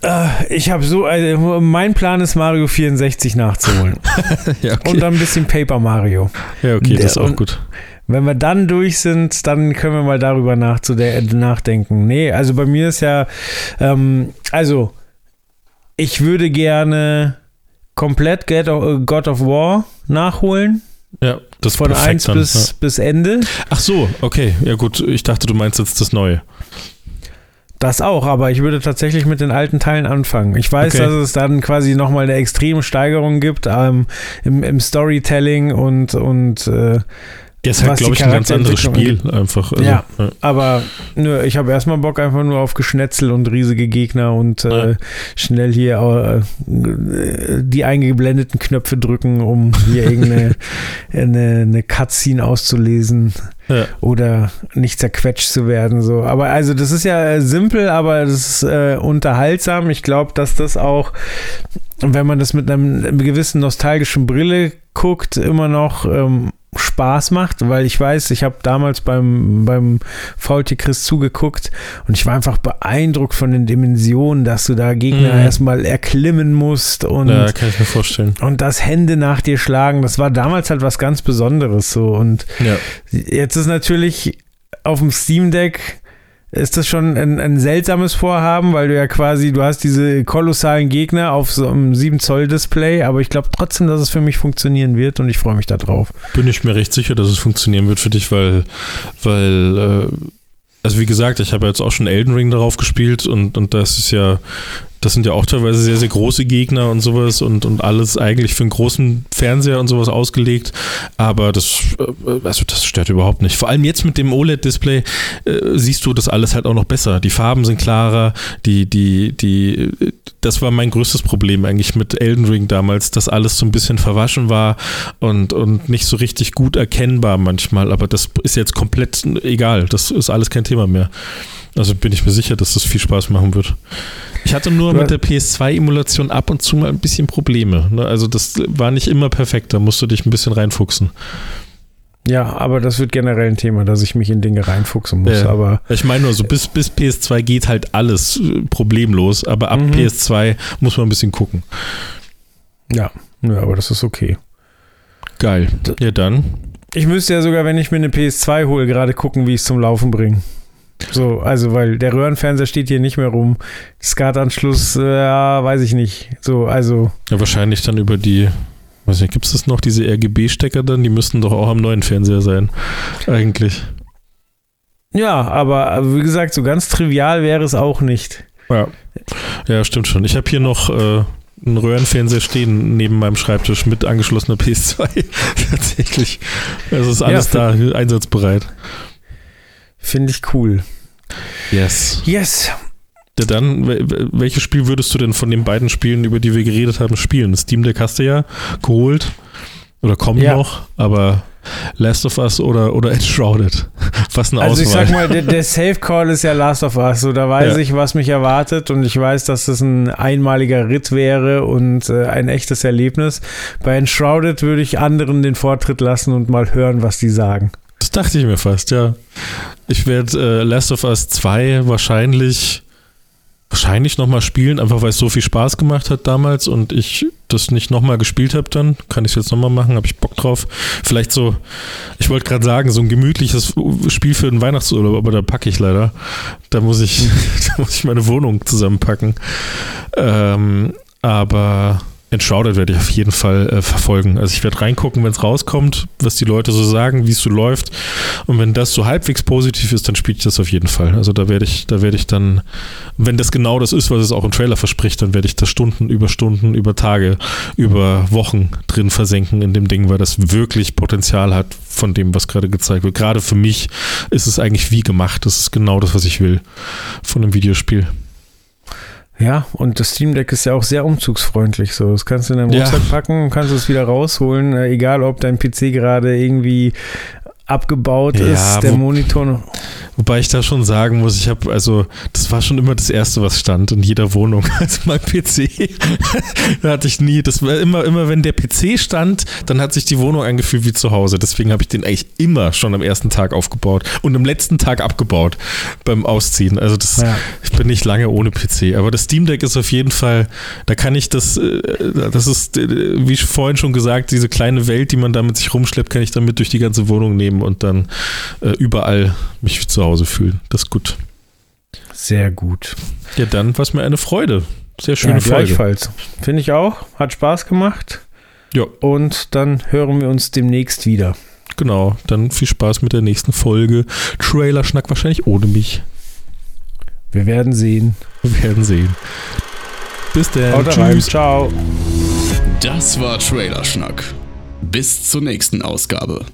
äh, ich habe so, also mein Plan ist Mario 64 nachzuholen. ja, Und dann ein bisschen Paper Mario. ja, okay, der- das ist auch und- gut. Wenn wir dann durch sind, dann können wir mal darüber nachdenken. Nee, also bei mir ist ja, ähm, also ich würde gerne komplett Get of, God of War nachholen, Ja, das von perfekt 1 dann, bis, ja. bis Ende. Ach so, okay. Ja gut, ich dachte, du meinst jetzt das Neue. Das auch, aber ich würde tatsächlich mit den alten Teilen anfangen. Ich weiß, Okay. dass es dann quasi nochmal eine extreme Steigerung gibt ähm, im, im Storytelling und, und äh, Ja, ist halt, glaube ich, ein ganz anderes Spiel einfach. Also, Ja. Aber nö, ich habe erstmal Bock einfach nur auf Geschnetzel und riesige Gegner und äh, Ja. schnell hier äh, die eingeblendeten Knöpfe drücken, um hier irgendeine eine, eine Cutscene auszulesen Ja. oder nicht zerquetscht zu werden. So. Aber also das ist ja äh, simpel, aber das ist äh, unterhaltsam. Ich glaube, dass das auch, wenn man das mit einem gewissen nostalgischen Brille guckt, immer noch ähm, Spaß macht, weil ich weiß, ich habe damals beim, beim VT Chris zugeguckt und ich war einfach beeindruckt von den Dimensionen, dass du da Gegner Mhm. erstmal erklimmen musst und ja, kann ich mir vorstellen. und das Hände nach dir schlagen, das war damals halt was ganz Besonderes so. Und Ja. jetzt ist natürlich auf dem Steam Deck ist das schon ein, ein seltsames Vorhaben, weil du ja quasi, du hast diese kolossalen Gegner auf so einem 7 Zoll Display, aber ich glaube trotzdem, dass es für mich funktionieren wird und ich freue mich da drauf. Bin ich mir recht sicher, dass es funktionieren wird für dich, weil, weil, äh, also wie gesagt, ich habe jetzt auch schon Elden Ring darauf gespielt und, und das ist ja, das sind ja auch teilweise sehr, sehr große Gegner und sowas und, und alles eigentlich für einen großen Fernseher und sowas ausgelegt. Aber das, äh, also das stört überhaupt nicht. Vor allem jetzt mit dem OLED-Display äh, siehst du das alles halt auch noch besser. Die Farben sind klarer, die, die, die, das war mein größtes Problem eigentlich mit Elden Ring damals, dass alles so ein bisschen verwaschen war und, und nicht so richtig gut erkennbar manchmal. Aber das ist jetzt komplett egal. Das ist alles kein Thema mehr. Also bin ich mir sicher, dass das viel Spaß machen wird. Ich hatte nur mit der PS2-Emulation ab und zu mal ein bisschen Probleme. ne? Also das war nicht immer perfekt, da musst du dich ein bisschen reinfuchsen. Ja, aber das wird generell ein Thema, dass ich mich in Dinge reinfuchsen muss. Ja. Aber Ich meine nur so, bis, bis PS2 geht halt alles äh, problemlos, aber ab Mhm. PS2 muss man ein bisschen gucken. ja, ja, aber das ist okay. Geil. Ja, dann. Ich müsste ja sogar, wenn ich mir eine PS2 hole, gerade gucken, wie ich es zum Laufen bringe. So, also, weil der Röhrenfernseher steht hier nicht mehr rum. SCART-Anschluss, äh, ja, weiß ich nicht. So, also, Ja, wahrscheinlich dann über die, weiß nicht, gibt es noch, diese RGB-Stecker dann? Die müssten doch auch am neuen Fernseher sein. Eigentlich. ja, aber äh, wie gesagt, so ganz trivial wäre es auch nicht. Ja. Ja, stimmt schon. Ich habe hier noch äh, einen Röhrenfernseher stehen neben meinem Schreibtisch mit angeschlossener PS2. Tatsächlich. Es ist alles da, einsatzbereit. Finde ich cool. Yes. Yes. Dann, wel- wel- welches Spiel würdest du denn von den beiden Spielen, über die wir geredet haben, spielen? Steam Deck hast du ja geholt. Oder kommt Ja. noch, aber Last of Us oder, oder Enshrouded? Was eine Also ich Auswahl. sag mal, der, der Safe Call ist ja Last of Us. So, da weiß Ja. ich, was mich erwartet und ich weiß, dass das ein einmaliger Ritt wäre und äh, ein echtes Erlebnis. Bei Enshrouded würde ich anderen den Vortritt lassen und mal hören, was die sagen. Das dachte ich mir fast, ja. Ich werde äh, Last of Us 2 wahrscheinlich wahrscheinlich nochmal spielen, einfach weil es so viel Spaß gemacht hat damals und ich das nicht nochmal gespielt habe dann. Kann ich es jetzt nochmal machen, habe ich Bock drauf. Vielleicht so, ich wollte gerade sagen, so ein gemütliches Spiel für den Weihnachtsurlaub, aber da packe ich leider. Da muss ich, da muss ich meine Wohnung zusammenpacken. Ähm, aber Enshrouded werde ich auf jeden Fall äh, verfolgen. Also ich werde reingucken, wenn es rauskommt, was die Leute so sagen, wie es so läuft. Und wenn das so halbwegs positiv ist, dann spiele ich das auf jeden Fall. Also da werde ich, da werde ich dann, wenn das genau das ist, was es auch im Trailer verspricht, dann werde ich da Stunden über Stunden, über Tage, über Wochen drin versenken in dem Ding, weil das wirklich Potenzial hat von dem, was gerade gezeigt wird. Gerade für mich ist es eigentlich wie gemacht. Das ist genau das, was ich will von einem Videospiel. Ja, und das Steam Deck ist ja auch sehr umzugsfreundlich. So, das kannst du in deinen Ja. Rucksack packen und kannst es wieder rausholen, äh, egal ob dein PC gerade irgendwie abgebaut Ja, ist, der wo- Monitor. Wobei ich da schon sagen muss, ich habe, also, das war schon immer das Erste, was stand in jeder Wohnung. Also mein PC, da hatte ich nie, das war immer, immer, wenn der PC stand, dann hat sich die Wohnung angefühlt wie zu Hause. Deswegen habe ich den eigentlich immer schon am ersten Tag aufgebaut und am letzten Tag abgebaut beim Ausziehen. Also das, ja. ich bin nicht lange ohne PC. Aber das Steam Deck ist auf jeden Fall, da kann ich das, äh, das ist, äh, wie vorhin schon gesagt, diese kleine Welt, die man da mit sich rumschleppt, kann ich damit durch die ganze Wohnung nehmen und dann äh, überall mich zu Hause fühlen. Das ist gut. Sehr gut. Ja, dann war es mir eine Freude. Sehr schöne ja, Folge. Gleichfalls. Finde ich auch. Hat Spaß gemacht. Ja. Und dann hören wir uns demnächst wieder. Genau. Dann viel Spaß mit der nächsten Folge. Trailer-Schnack wahrscheinlich ohne mich. Wir werden sehen. Wir werden sehen. Bis dann. Tschüss. Rein. Ciao. Das war Trailer-Schnack. Bis zur nächsten Ausgabe.